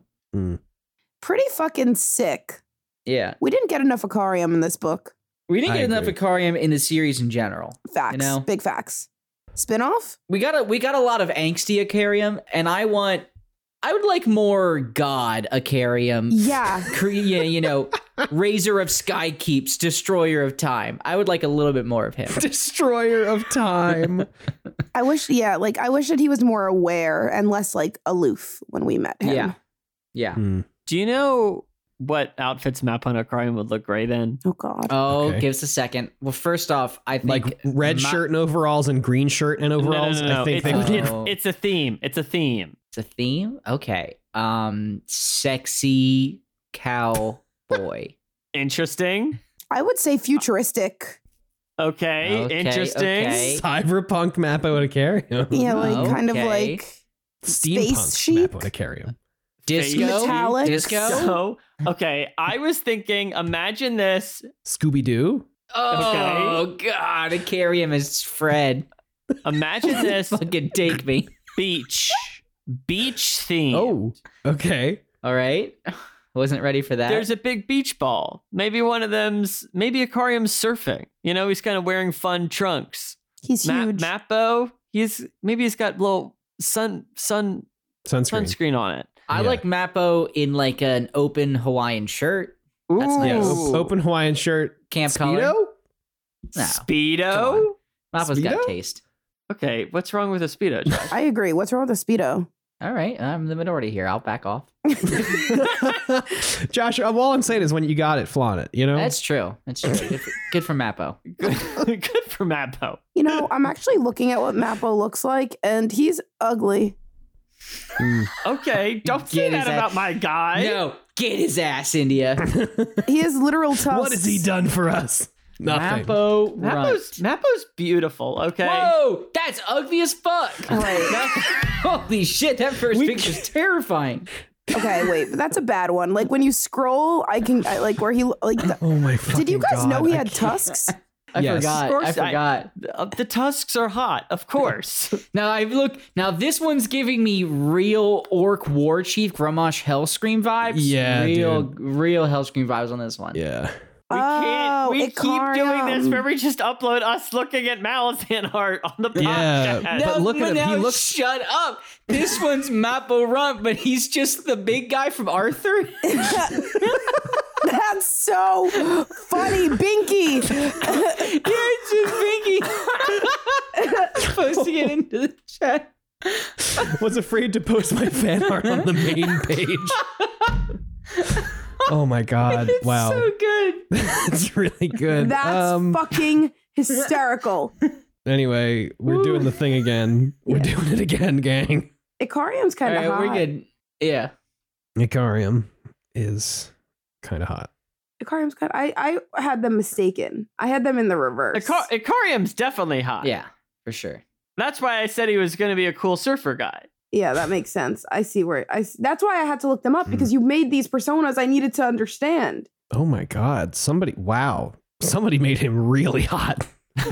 Pretty fucking sick. Yeah, We didn't get enough Icarium in this book. we didn't I get enough agree. Icarium in the series in general. Facts. know? Big facts. Spinoff? We got a we got a lot of angsty Icarium, and I want. I would like more God Icarium. Yeah. [LAUGHS] Cre- yeah, you know, Razor of Sky Keeps, Destroyer of Time. I would like a little bit more of him. [LAUGHS] Destroyer of time. [LAUGHS] I wish, yeah, like I wish that he was more aware and less like aloof when we met him. Yeah. Yeah. Hmm. do you know what outfits Map on Icarium would look great in? Oh God. Oh, Okay. give us a second. Well, first off, I think Like red Ma- shirt and overalls and green shirt and No, no, overalls. no, no, I think It's, they would it's, Oh. it's a theme. It's a theme. It's a theme. Okay. Um, sexy cowboy. Interesting. I would say futuristic. Okay. Okay, interesting. okay. cyberpunk map out of carry. Him. Yeah, like kind of like Steampunk Space chic? map out of carry. Him. Disco. Metallics. Disco. So, okay, I was thinking, imagine this. Scooby Doo. Oh God, I carry him as Fred. Imagine [LAUGHS] this Fucking take me. beach. Beach theme. Oh, okay. All right. [LAUGHS] Wasn't ready for that. There's a big beach ball. Maybe one of them's maybe Aquarium's surfing. You know, he's kind of wearing fun trunks. he's Ma- huge. Mappo, he's maybe he's got little sun sun Sunscreen. sunscreen on it. I yeah. like Mappo in like an open Hawaiian shirt. That's Ooh. nice. Yeah, open Hawaiian shirt. Camp Speedo? color. No. Speedo. Mappo's got Speedo? taste. Okay, what's wrong with a speedo, Josh? I agree. What's wrong with a speedo? All right, I'm the minority here. I'll back off. [LAUGHS] [LAUGHS] Josh, all I'm saying is when you got it, flaunt it. You know. That's true. That's true. Good for, good for Mappo. [LAUGHS] good, good for Mappo. You know, I'm actually looking at what Mappo looks like, and he's ugly. Hmm. Okay, don't say Get that his about my guy. No, get his ass, India. He has literal tusks. what has he done for us? Nothing. Mappo Mappo's, runt. Mappo's beautiful. Okay. Whoa, that's ugly as fuck. [LAUGHS] Holy shit, that first We- picture's terrifying. Okay, wait, but that's a bad one. Like when you scroll, I can I, like where he like. The, Oh my. did you fucking guys know he I had can't- tusks? I Yes. forgot. Of course, I I- forgot. Uh, the tusks are hot, of course. [LAUGHS] Now I look. Now this one's giving me real orc war chief Grommash Hellscream vibes. Yeah, real, dude. real Hellscream vibes on this one. Yeah. We can't. Oh, We keep doing this Icarium. where we just upload us looking at Malazan [LAUGHS] art on the podcast. Yeah, No, But look at him, he looks- Shut up. This one's Mappo Runt, but he's just the big guy from Arthur. [LAUGHS] [LAUGHS] That's so funny, Binky. yeah, it's just Pinky. Posting it into the chat. Was afraid to post my fan art on the main page. [LAUGHS] Oh my god! It's wow, so good. [LAUGHS] that's really good. That's Um, fucking hysterical. [LAUGHS] anyway, we're doing the thing again. We're Yeah. doing it again, gang. Icarium's kind of All right, hot. we're good. Yeah. Icarium is kind of hot. Icarium's kind. I I had them mistaken. I had them in the reverse. Icar- Icarium's definitely hot. Yeah, for sure. That's why I said he was going to be a cool surfer guy. Yeah, that makes sense. I see where I. s- That's why I had to look them up Hmm. because you made these personas I needed to understand. Oh my god. Somebody wow. Somebody made him really hot. [LAUGHS]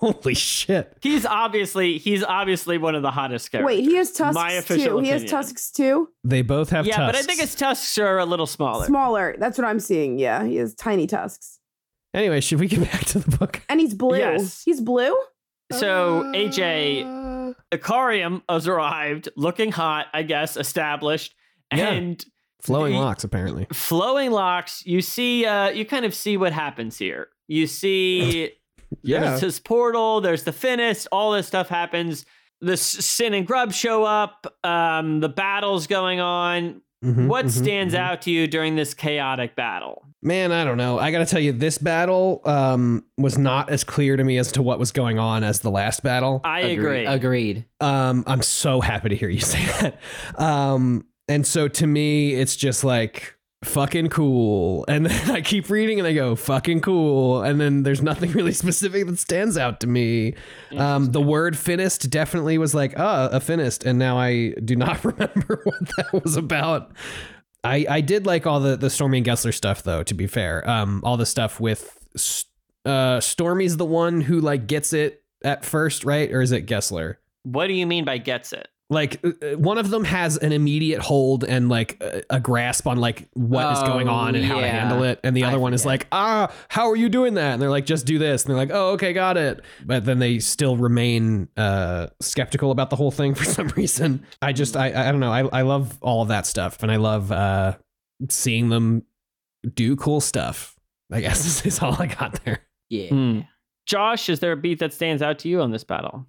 Holy shit. He's obviously he's obviously one of the hottest characters. Wait, he has tusks My official too. He has tusks too. They both have yeah, tusks. but I think his tusks are a little smaller. Smaller. That's what I'm seeing. Yeah, he has tiny tusks, Anyway, should we get [LAUGHS] back to the book? and he's blue. Yes. He's blue. So Uh. AJ, Icarium has arrived, looking hot, I guess, established, Yeah. and Flowing He- locks, apparently. flowing locks. You see, uh, you kind of see what happens here. You see, [LAUGHS] there's this portal. There's the Finnest. All this stuff happens. The Sinn and Grub show up. Um, the battle's going on. Mhm, what mhm, stands mhm. out to you during this chaotic battle? Man, I don't know. I got to tell you, this battle um, was not as clear to me as to what was going on as the last battle. I agree. Agreed. Um, I'm so happy to hear you [LAUGHS] say that. Um, and so to me, it's just like fucking cool. And then [LAUGHS] I keep reading and I go fucking cool. And then there's nothing [LAUGHS] really specific that stands out to me. Um, the word finnest definitely was like, oh, a finnest. And now I do not [LAUGHS] remember what that was about. I, I did like all the, the Stormy and Gesler stuff though, to be fair. Um, all the stuff with, uh, Stormy's the one who like gets it at first, right? Or is it Gesler? What do you mean by gets it? Like uh, uh, one of them has an immediate hold and like a, a grasp on like what is going Oh, on and how to handle it. And the I other one is like ah how are you doing that? And they're like just do this. And they're like oh okay got it. But then they still remain uh skeptical about the whole thing [LAUGHS] for some reason. I just i i don't know. I, I love all of that stuff and i love uh seeing them do cool stuff i guess is, [LAUGHS] is all i got there. Yeah. Hmm. Josh, is there a beat that stands out to you on this battle?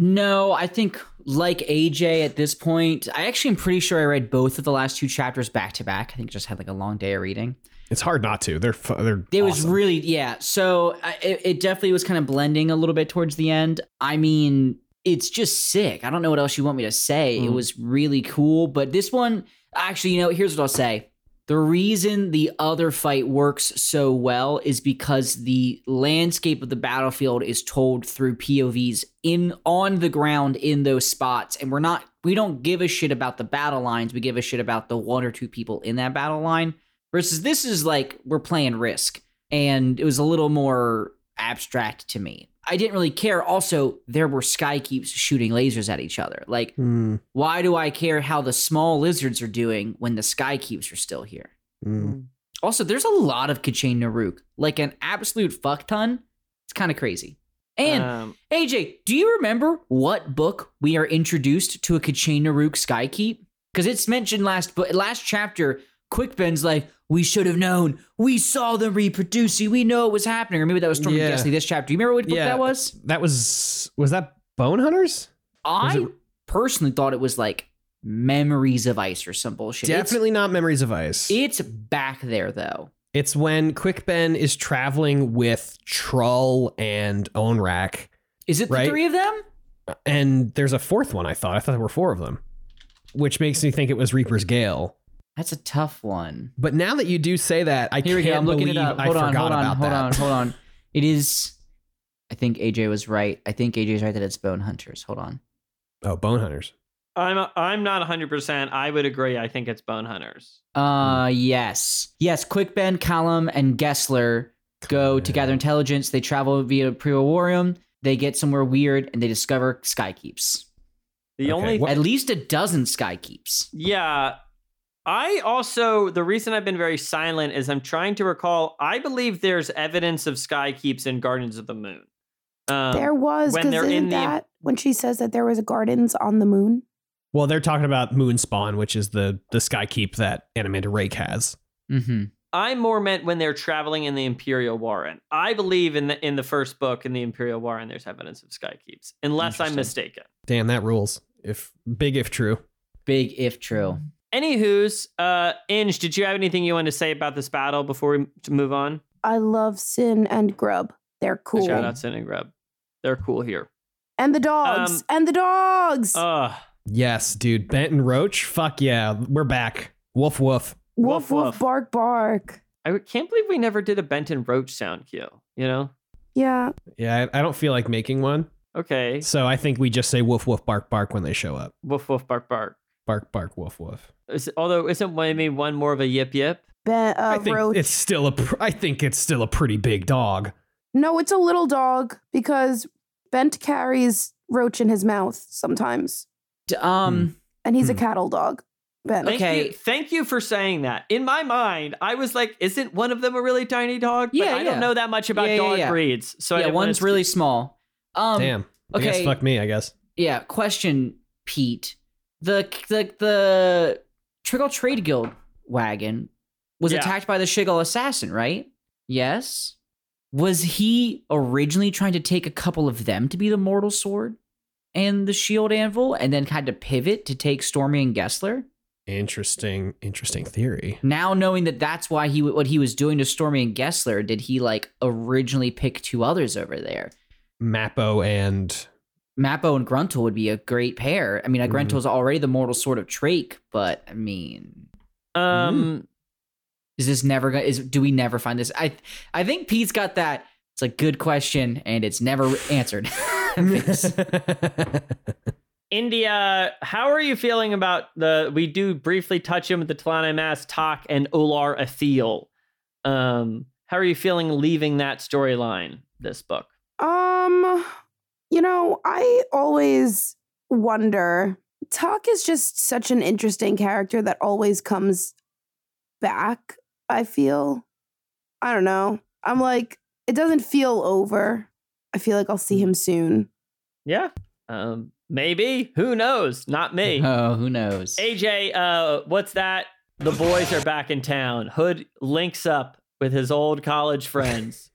No, I think like AJ at this point, I actually am pretty sure I read both of the last two chapters back to back. I think I just had like a long day of reading. it's hard not to they're they're It was really yeah. So I- it, it definitely was kind of blending a little bit towards the end. I mean, it's just sick. I don't know what else you want me to say. It Mm. was really cool, but this one actually, you know, here's what I'll say. The reason the other fight works so well is because the landscape of the battlefield is told through POVs in on the ground in those spots. And we're not we don't give a shit about the battle lines. We give a shit about the one or two people in that battle line versus this is like we're playing risk. And it was a little more abstract to me i didn't really care. Also there were sky keeps shooting lasers at each other. Like Hmm, why do i care how the small lizards are doing when the sky keeps are still here? Hmm. also there's a lot of K'Chain Nah'Rhuk. Like an absolute fuck ton? It's kind of crazy. And Um, aj do you remember what book we are introduced to a K'Chain Nah'Rhuk skykeep because it's mentioned last but last chapter Quick Ben's like we should have known we saw them reproducing we know it was happening or maybe that was stormy Yeah. Gesler this chapter do you remember what book Yeah. that was that was was that bone hunters i it- personally thought it was like memories of ice or some bullshit It's- Definitely not Memories of Ice. it's back there though it's when Quick Ben is traveling with Trull and Onrack, is it the three of them and there's a fourth one. I thought I thought there were four of them, which makes me think it was Reaper's Gale. That's a tough one But now that you do say that, I Here we can't go. I'm looking believe it up. I Hold on, forgot hold on, about hold that. on, hold on. [LAUGHS] It is. I think AJ was right. I think AJ's right that it's Bone Hunters. Hold on. Oh, Bone Hunters. I'm I'm not 100. percent I would agree. I think it's Bone Hunters. Uh, yes, yes. Quickben, Kalam, and Gesler go to gather intelligence. They travel via Priorium. They get somewhere weird, and they discover Skykeeps. The Okay, only what- At least a dozen Skykeeps. Yeah. I also, the reason I've been very silent is I'm trying to recall. I believe there's evidence of sky keeps in Gardens of the Moon. Um, there was when because they're in isn't the- that when she says that there was gardens on the moon? Well, they're talking about moon spawn, which is the the sky keep that Anomander Rake has. Mm-hmm. I more meant when they're traveling in the Imperial Warren. I believe in the in the first book in the Imperial Warren, there's evidence of sky keeps, unless I'm mistaken. Damn, that rules. If big if true. Big if true. Anywho's, uh, Inge, did you have anything you wanted to say about this battle before we move on? I love Sinn and Grub. They're cool. Shout out Sinn and Grub. They're cool here. And the dogs. Um, and the dogs. Ugh. Yes, dude. Benton Roach. Fuck yeah, we're back. Woof woof. woof, woof, woof woof. bark bark. I can't believe we never did a Benton Roach sound cue, you know? Yeah. Yeah, I, I don't feel like making one. Okay. So I think we just say woof woof bark bark when they show up. Woof woof bark bark. Bark bark woof woof. Is, although isn't maybe one more of a yip yip? Ben, uh, I think Roach. it's still a. Pr- I think it's still a pretty big dog. No, it's a little dog because Bent carries Roach in his mouth sometimes, D- Um, and he's a Hmm. cattle dog. Ben. Thank Okay. you, thank you for saying that. In my mind, I was like, isn't one of them a really tiny dog? But Yeah, I yeah. don't know that much about Yeah, yeah, dog yeah. breeds. So I yeah, didn't wanna one's really small. Um, Damn. I guess okay. fuck me. I guess. Yeah. Question, Pete. The the the Trygalle Trade Guild wagon was Yeah. attacked by the Shi'gal assassin, right? Yes. Was he originally trying to take a couple of them to be the Mortal Sword and the Shield Anvil, and then had to pivot to take Stormy and Gesler? Interesting. Interesting theory. Now knowing that that's why he what he was doing to Stormy and Gesler, did he like originally pick two others over there? Mappo and Mappo and Gruntle would be a great pair. I mean, Mhm. Gruntle's already the mortal sword of Trake, but I mean, Um, is this never gonna? Is do we never find this? I I think Pete's got that. It's a good question, and it's never answered. [LAUGHS] [LAUGHS] India, how are you feeling about the? We do briefly touch him with the T'lan Imass talk and Olar Ethil. Um, how are you feeling leaving that storyline? This book. Um, you know, I always wonder. Toc is just such an interesting character that always comes back. I feel. I don't know. I'm like, it doesn't feel over. I feel like I'll see him soon. Yeah. Um, maybe. Who knows? Not me. oh, who knows? AJ, uh, what's that? The boys are back in town. Hood links up with his old college friends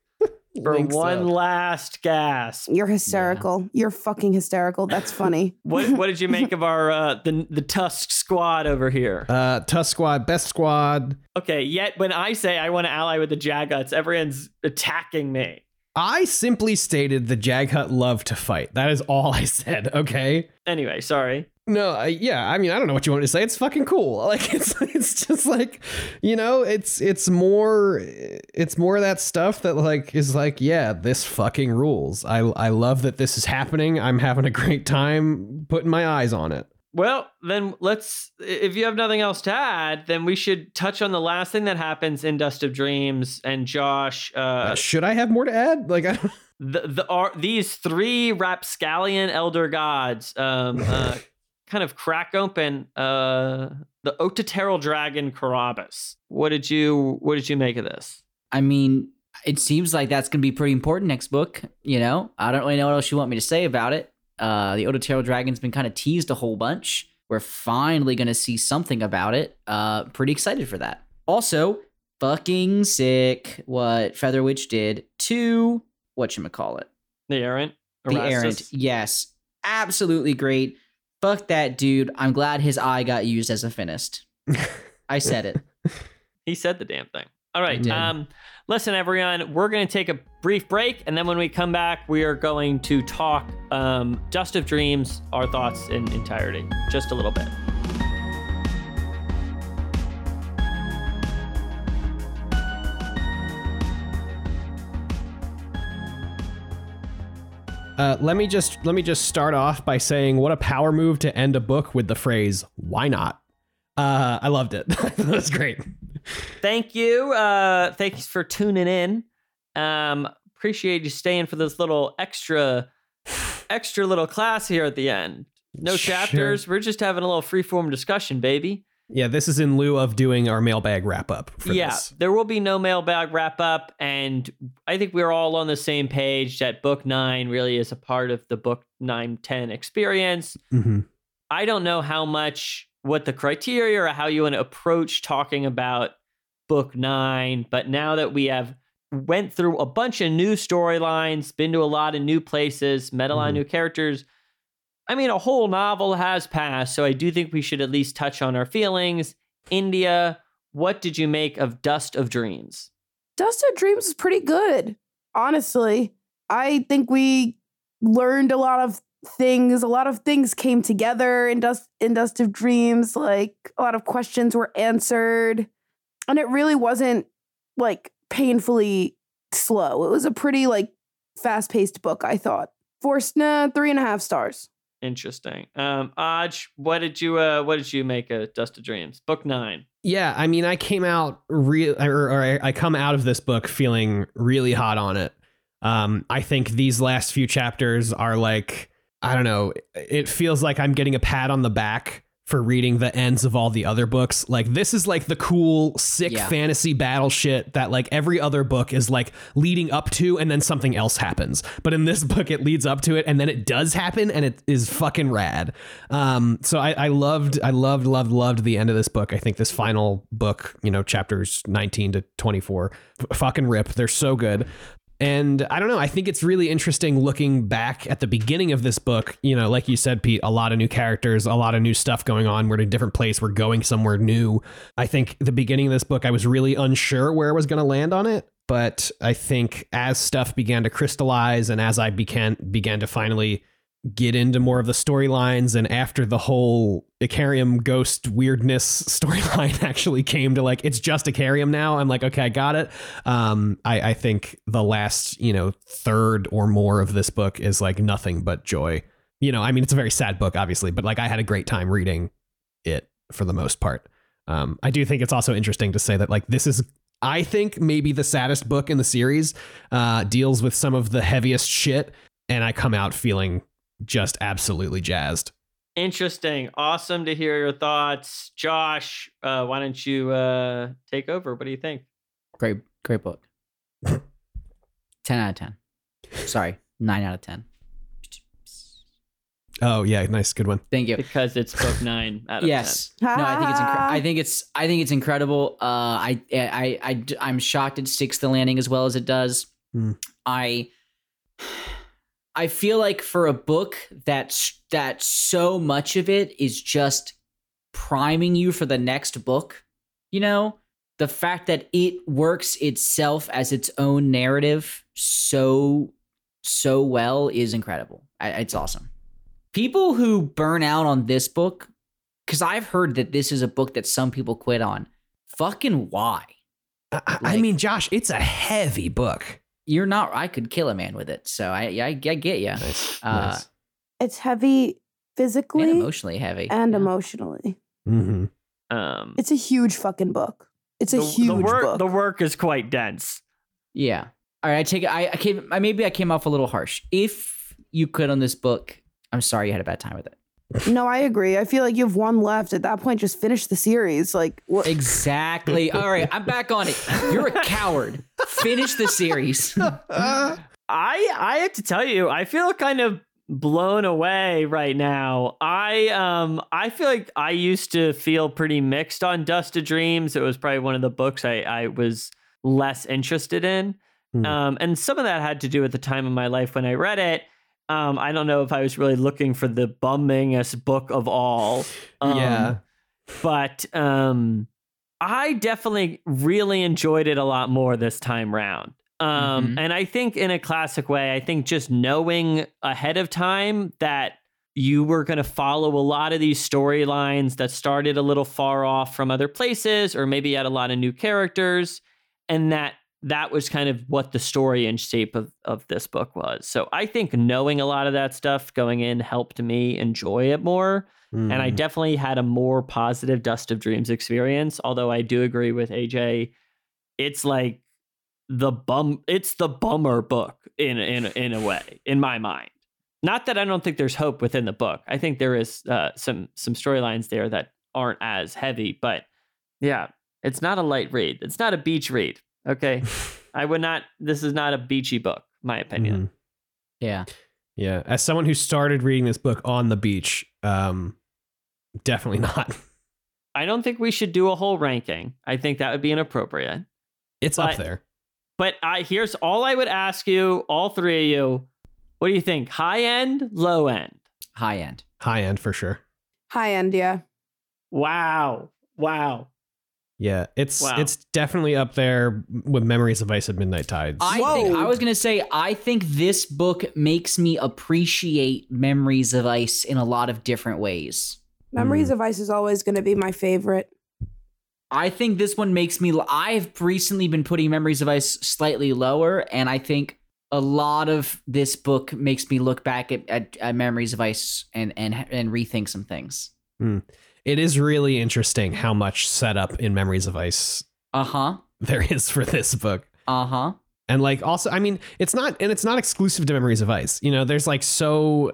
for Links one up. last gasp. You're hysterical. You're fucking hysterical. That's [LAUGHS] funny. What what did you make [LAUGHS] of our uh, the the Tusk squad over here? Uh, Tusk Squad, best squad. Okay, yet when I say I want to ally with the Jaghuts, everyone's attacking me. I simply stated the Jaghut love to fight. That is all I said. Okay. Anyway, sorry. No, I, yeah, I mean, I don't know what you want to say. It's fucking cool. [LAUGHS] Like it's it's just like, you know, it's it's more it's more that stuff that like is like, yeah, this fucking rules. I I love that this is happening. I'm having a great time putting my eyes on it. Well, then let's. If you have nothing else to add, then we should touch on the last thing that happens in Dust of Dreams. And Josh, uh, Uh, should I have more to add? Like, [LAUGHS] I don't, the the are these three rapscallion elder gods um uh, [LAUGHS] kind of crack open uh the Otataral dragon Korabas. What did you what did you make of this? I mean, it seems like that's going to be pretty important next book. You know, I don't really know what else you want me to say about it. Uh, the Otataral Dragon's been kind of teased a whole bunch. We're finally going to see something about it. Uh, pretty excited for that. Also, fucking sick what Feather Witch did to what you call it. The errant? The Errant. Yes. Absolutely great. Fuck that dude. I'm glad his eye got used as a finnest. I [LAUGHS] said it. He said the damn thing. All right. Um, listen, everyone, we're going to take a brief break. And then when we come back, we are going to talk um, Dust of Dreams, our thoughts in entirety, just a little bit. Uh, let me just let me just start off by saying what a power move to end a book with the phrase "Why not." Uh, I loved it. [LAUGHS] that was great. Thank you. Uh, thanks for tuning in. Um, appreciate you staying for this little extra, extra little class here at the end. No Sure. chapters. We're just having a little freeform discussion, baby. Yeah, this is in lieu of doing our mailbag wrap up. For yeah, this. there will be no mailbag wrap up, and I think we're all on the same page that book nine really is a part of the book nine ten experience. Mhm. I don't know how much what the criteria or how you want to approach talking about book nine, but now that we have went through a bunch of new storylines, been to a lot of new places, met a lot of Mhm. new characters. I mean, a whole novel has passed, so I do think we should at least touch on our feelings. India, what did you make of Dust of Dreams? Dust of Dreams is pretty good, honestly. I think we learned a lot of things. A lot of things came together in Dust in Dust of Dreams. Like a lot of questions were answered, and it really wasn't like painfully slow. It was a pretty like fast paced book. I thought nah, three and a half stars. Interesting. Um, Aj, what did you uh, what did you make of Dust of Dreams? Book nine. Yeah, I mean, I came out real, or, or I- I come out of this book feeling really hot on it. Um, I think these last few chapters are like, I don't know, it feels like I'm getting a pat on the back for reading the ends of all the other books. Like this is like the cool, sick Yeah. fantasy battle shit that like every other book is like leading up to, and then something else happens. But in this [LAUGHS] book, it leads up to it, and then it does happen, and it is fucking rad. Um, so I, I loved, I loved, loved, loved the end of this book. I think this final book, you know, chapters 19 to 24, f- fucking rip. They're so good. And I don't know. I think it's really interesting looking back at the beginning of this book. You know, like you said, Pete, a lot of new characters, a lot of new stuff going on. We're in a different place. We're going somewhere new. I think the beginning of this book, I was really unsure where I was going to land on it. But I think as stuff began to crystallize and as I began began to finally get into more of the storylines and after the whole Icarium ghost weirdness [LAUGHS] storyline [LAUGHS] actually came to like it's just Icarium now I'm like okay I got it. Um I I think the last you know third or more of this book is like nothing but joy. You know I mean it's a very sad book obviously but like I had a great time reading it for the most part. Um I do think it's also interesting to say that like this is I think maybe the saddest book in the series uh deals with some of the heaviest shit and I come out feeling just absolutely jazzed. Interesting. Awesome to hear your thoughts, Josh. Uh, why don't you uh, take over? What do you think? Great, great book. [LAUGHS] 10 out of 10. Sorry, 9 out of 10. Oh yeah, nice, good one. Thank you. Because it's book nine out of Yes. No, I think it's incre- I think it's I think it's incredible. Uh I I I I'm shocked it sticks the landing as well as it does. Hmm. I I feel like for a book that's that so much of it is just priming you for the next book, you know, the fact that it works itself as its own narrative so so well is incredible. I, it's awesome. People who burn out on this book, because I've heard that this is a book that some people quit on. Fucking why? I, I Like- mean, Josh, it's a heavy book. You're not. I could kill a man with it. So I I, I get you. Nice, Uh, nice. It's heavy physically And and, emotionally heavy. And emotionally. Mm-hmm. Um, It's a huge fucking book. It's a the, huge the work. book. The work is quite dense. Yeah. All right. I take it. I, I came. I maybe I came off a little harsh. If you could on this book, I'm sorry you had a bad time with it. No, I agree. I feel like you have one left. At that point, just finish the series. Like what? Exactly. All right. I'm back on it. You're a coward. Finish the series. I I have to tell you, I feel kind of blown away right now. I um I feel like I used to feel pretty mixed on Dust of Dreams. It was probably one of the books I I was less interested in. Hmm. Um and some of that had to do with the time of my life when I read it. Um I don't know if I was really looking for the bummingest book of all. Um, yeah. but um I definitely really enjoyed it a lot more this time round. Um Mhm. and I think in a classic way, I think just knowing ahead of time that you were going to follow a lot of these storylines that started a little far off from other places or maybe had a lot of new characters and that that was kind of what the story and shape of, of this book was. So I think knowing a lot of that stuff going in helped me enjoy it more and I Mm. definitely had a more positive Dust of Dreams experience. Although I do agree with AJ, it's like the bum. It's the bummer book in in in a way, in my mind. Not that I don't think there's hope within the book. I think there is uh, some some storylines there that aren't as heavy, but yeah, it's not a light read. It's not a beach read. Okay, [LAUGHS] I would not. This is not a beachy book, my opinion. Mhm. yeah. Yeah. As someone who started reading this book on the beach, um, definitely [LAUGHS] not. I don't think we should do a whole ranking. I think that would be inappropriate. It's But- up there. But I here's all I would ask you, all three of you. What do you think? High end, low end? High end. High end for sure. High end, yeah. Wow. Wow. Yeah, it's Wow. it's definitely up there with Memories of Ice at Midnight Tides. I Whoa. think I was gonna say I think this book makes me appreciate Memories of Ice in a lot of different ways. Memories Hmm. of Ice is always going to be my favorite. I think this one makes me. I've recently been putting Memories of Ice slightly lower, and I think a lot of this book makes me look back at, at, at Memories of Ice and and and rethink some things. It is really interesting how much setup in Memories of Ice Uh huh. there is for this book. Uh huh. And like also, I mean, it's not and it's not exclusive to Memories of Ice. You know, there's like so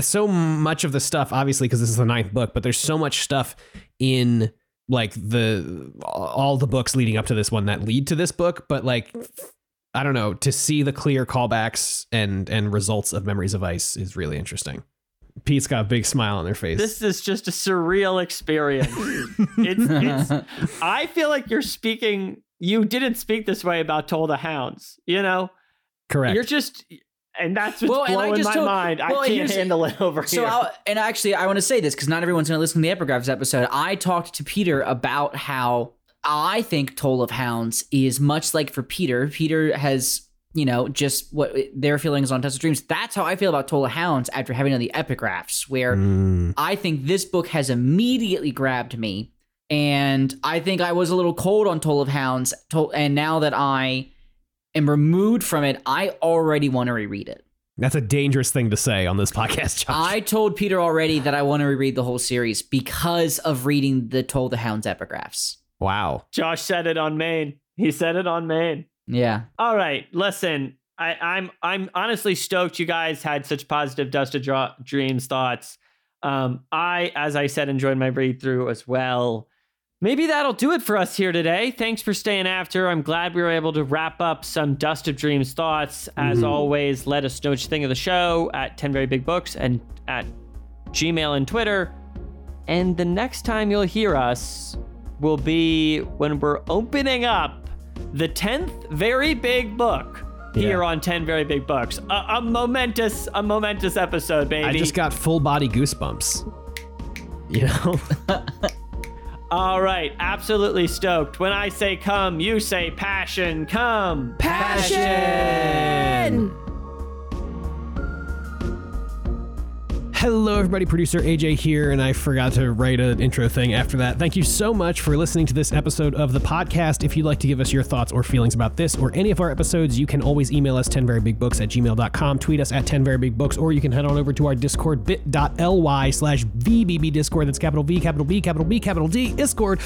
so much of the stuff obviously because this is the ninth book, but there's so much stuff in like the all the books leading up to this one that lead to this book, but like I don't know, to see the clear callbacks and and results of Memories of Ice is really interesting. Pete's got a big smile on their face. This is just a surreal experience. [LAUGHS] it's, it's I feel like you're speaking you didn't speak this way about Toll the Hounds, you know? Correct. You're just and that's what's Well, and I blowing just my told- mind. well, I can't here's- handle it over So, here. I'll, and actually, I want to say this because not everyone's going to listen to the epigraphs episode. I talked to Peter about how I think Toll of Hounds is much like for Peter. Peter has, you know, just what their feelings on Dust of Dreams. That's how I feel about Toll of Hounds after having done the epigraphs, where Mm. I think this book has immediately grabbed me. And I think I was a little cold on Toll of Hounds. Toll, and now that I am removed from it, I already want to reread it. That's a dangerous thing to say on this [LAUGHS] podcast, Josh. I told Peter already that I want to reread the whole series because of reading the Toll the Hounds epigraphs. wow. Josh said it on Maine. He said it on main. Yeah. All right, listen. I, I'm I'm honestly stoked you guys had such positive Dust of Dra- Dreams thoughts. Um, I, as I said, enjoyed my read through as well. Maybe that'll do it for us here today. Thanks for staying after. I'm glad we were able to wrap up some Dust of Dreams thoughts. As always, let us know what you think of the show at 10 Very Big Books and at Gmail and Twitter. And the next time you'll hear us will be when we're opening up the 10th very big book here Yeah. on 10 very big books. A, a momentous a momentous episode, baby. I just got full body goosebumps. You know? [LAUGHS] All right, absolutely stoked. When I say come, you say passion. Come. Passion. Hello, everybody. Producer AJ here, and I forgot to write an intro thing after that. Thank you so much for listening to this episode of the podcast. If you'd like to give us your thoughts or feelings about this or any of our episodes, you can always email us 10verybigbooks at gmail.com, tweet us at 10verybigbooks, or you can head on over to our Discord, bit.ly slash VBB Discord. That's capital V, capital B, capital B, capital D, Discord.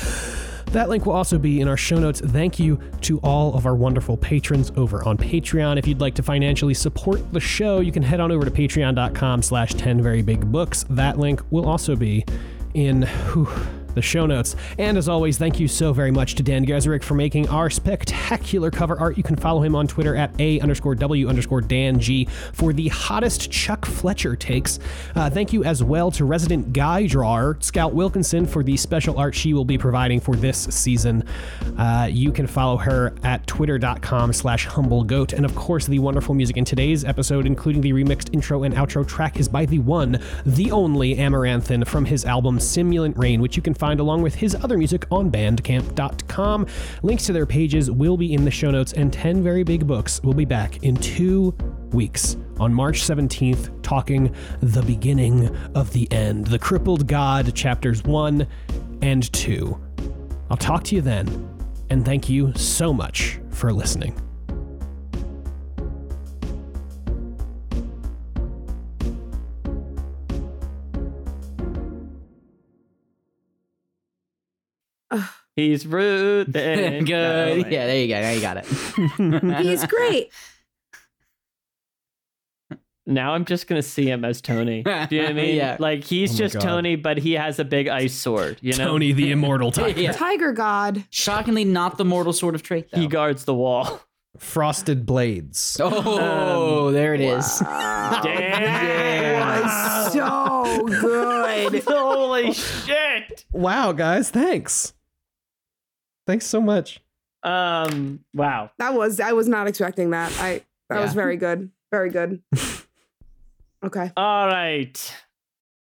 That link will also be in our show notes. Thank you to all of our wonderful patrons over on Patreon. If you'd like to financially support the show, you can head on over to patreon.com slash 10 very big books. That link will also be in whew, the show notes. And as always, thank you so very much to Dan Gazarick for making our spectacular cover art. You can follow him on Twitter at A underscore W underscore Dan G for the hottest Chuck Fletcher takes. Uh, thank you as well to resident guy drawer, Scout Wilkinson, for the special art she will be providing for this season. Uh, you can follow her at twitter.com slash humblegoat. And of course, the wonderful music in today's episode, including the remixed intro and outro track, is by the one, the only Amaranthin from his album Simulant Rain, which you can find along with his other music on bandcamp.com. Links to their pages will be in the show notes, and 10 Very Big Books will be back in two weeks on March 17th, talking the beginning of the end, the crippled god, chapters 1 and 2. I'll talk to you then, and thank you so much for listening. [SIGHS] He's rude. [LAUGHS] then- Good. Yeah, there you go. Now you got it. [LAUGHS] He's great. [LAUGHS] Now I'm just gonna see him as Tony. Do you know what I mean? Yeah. Like he's Oh my just God. Tony, but he has a big ice sword. You know, Tony the Immortal Tiger. Yeah. Tiger God. Shockingly, not the mortal sort of trait, though. he guards the wall. Frosted Blades. oh, um, there it is. Damn. was so good. Holy shit. Wow, guys, thanks. Thanks so much. Um. Wow. That was I was not expecting that. I that was very good. Very good. [LAUGHS] Okay. All right.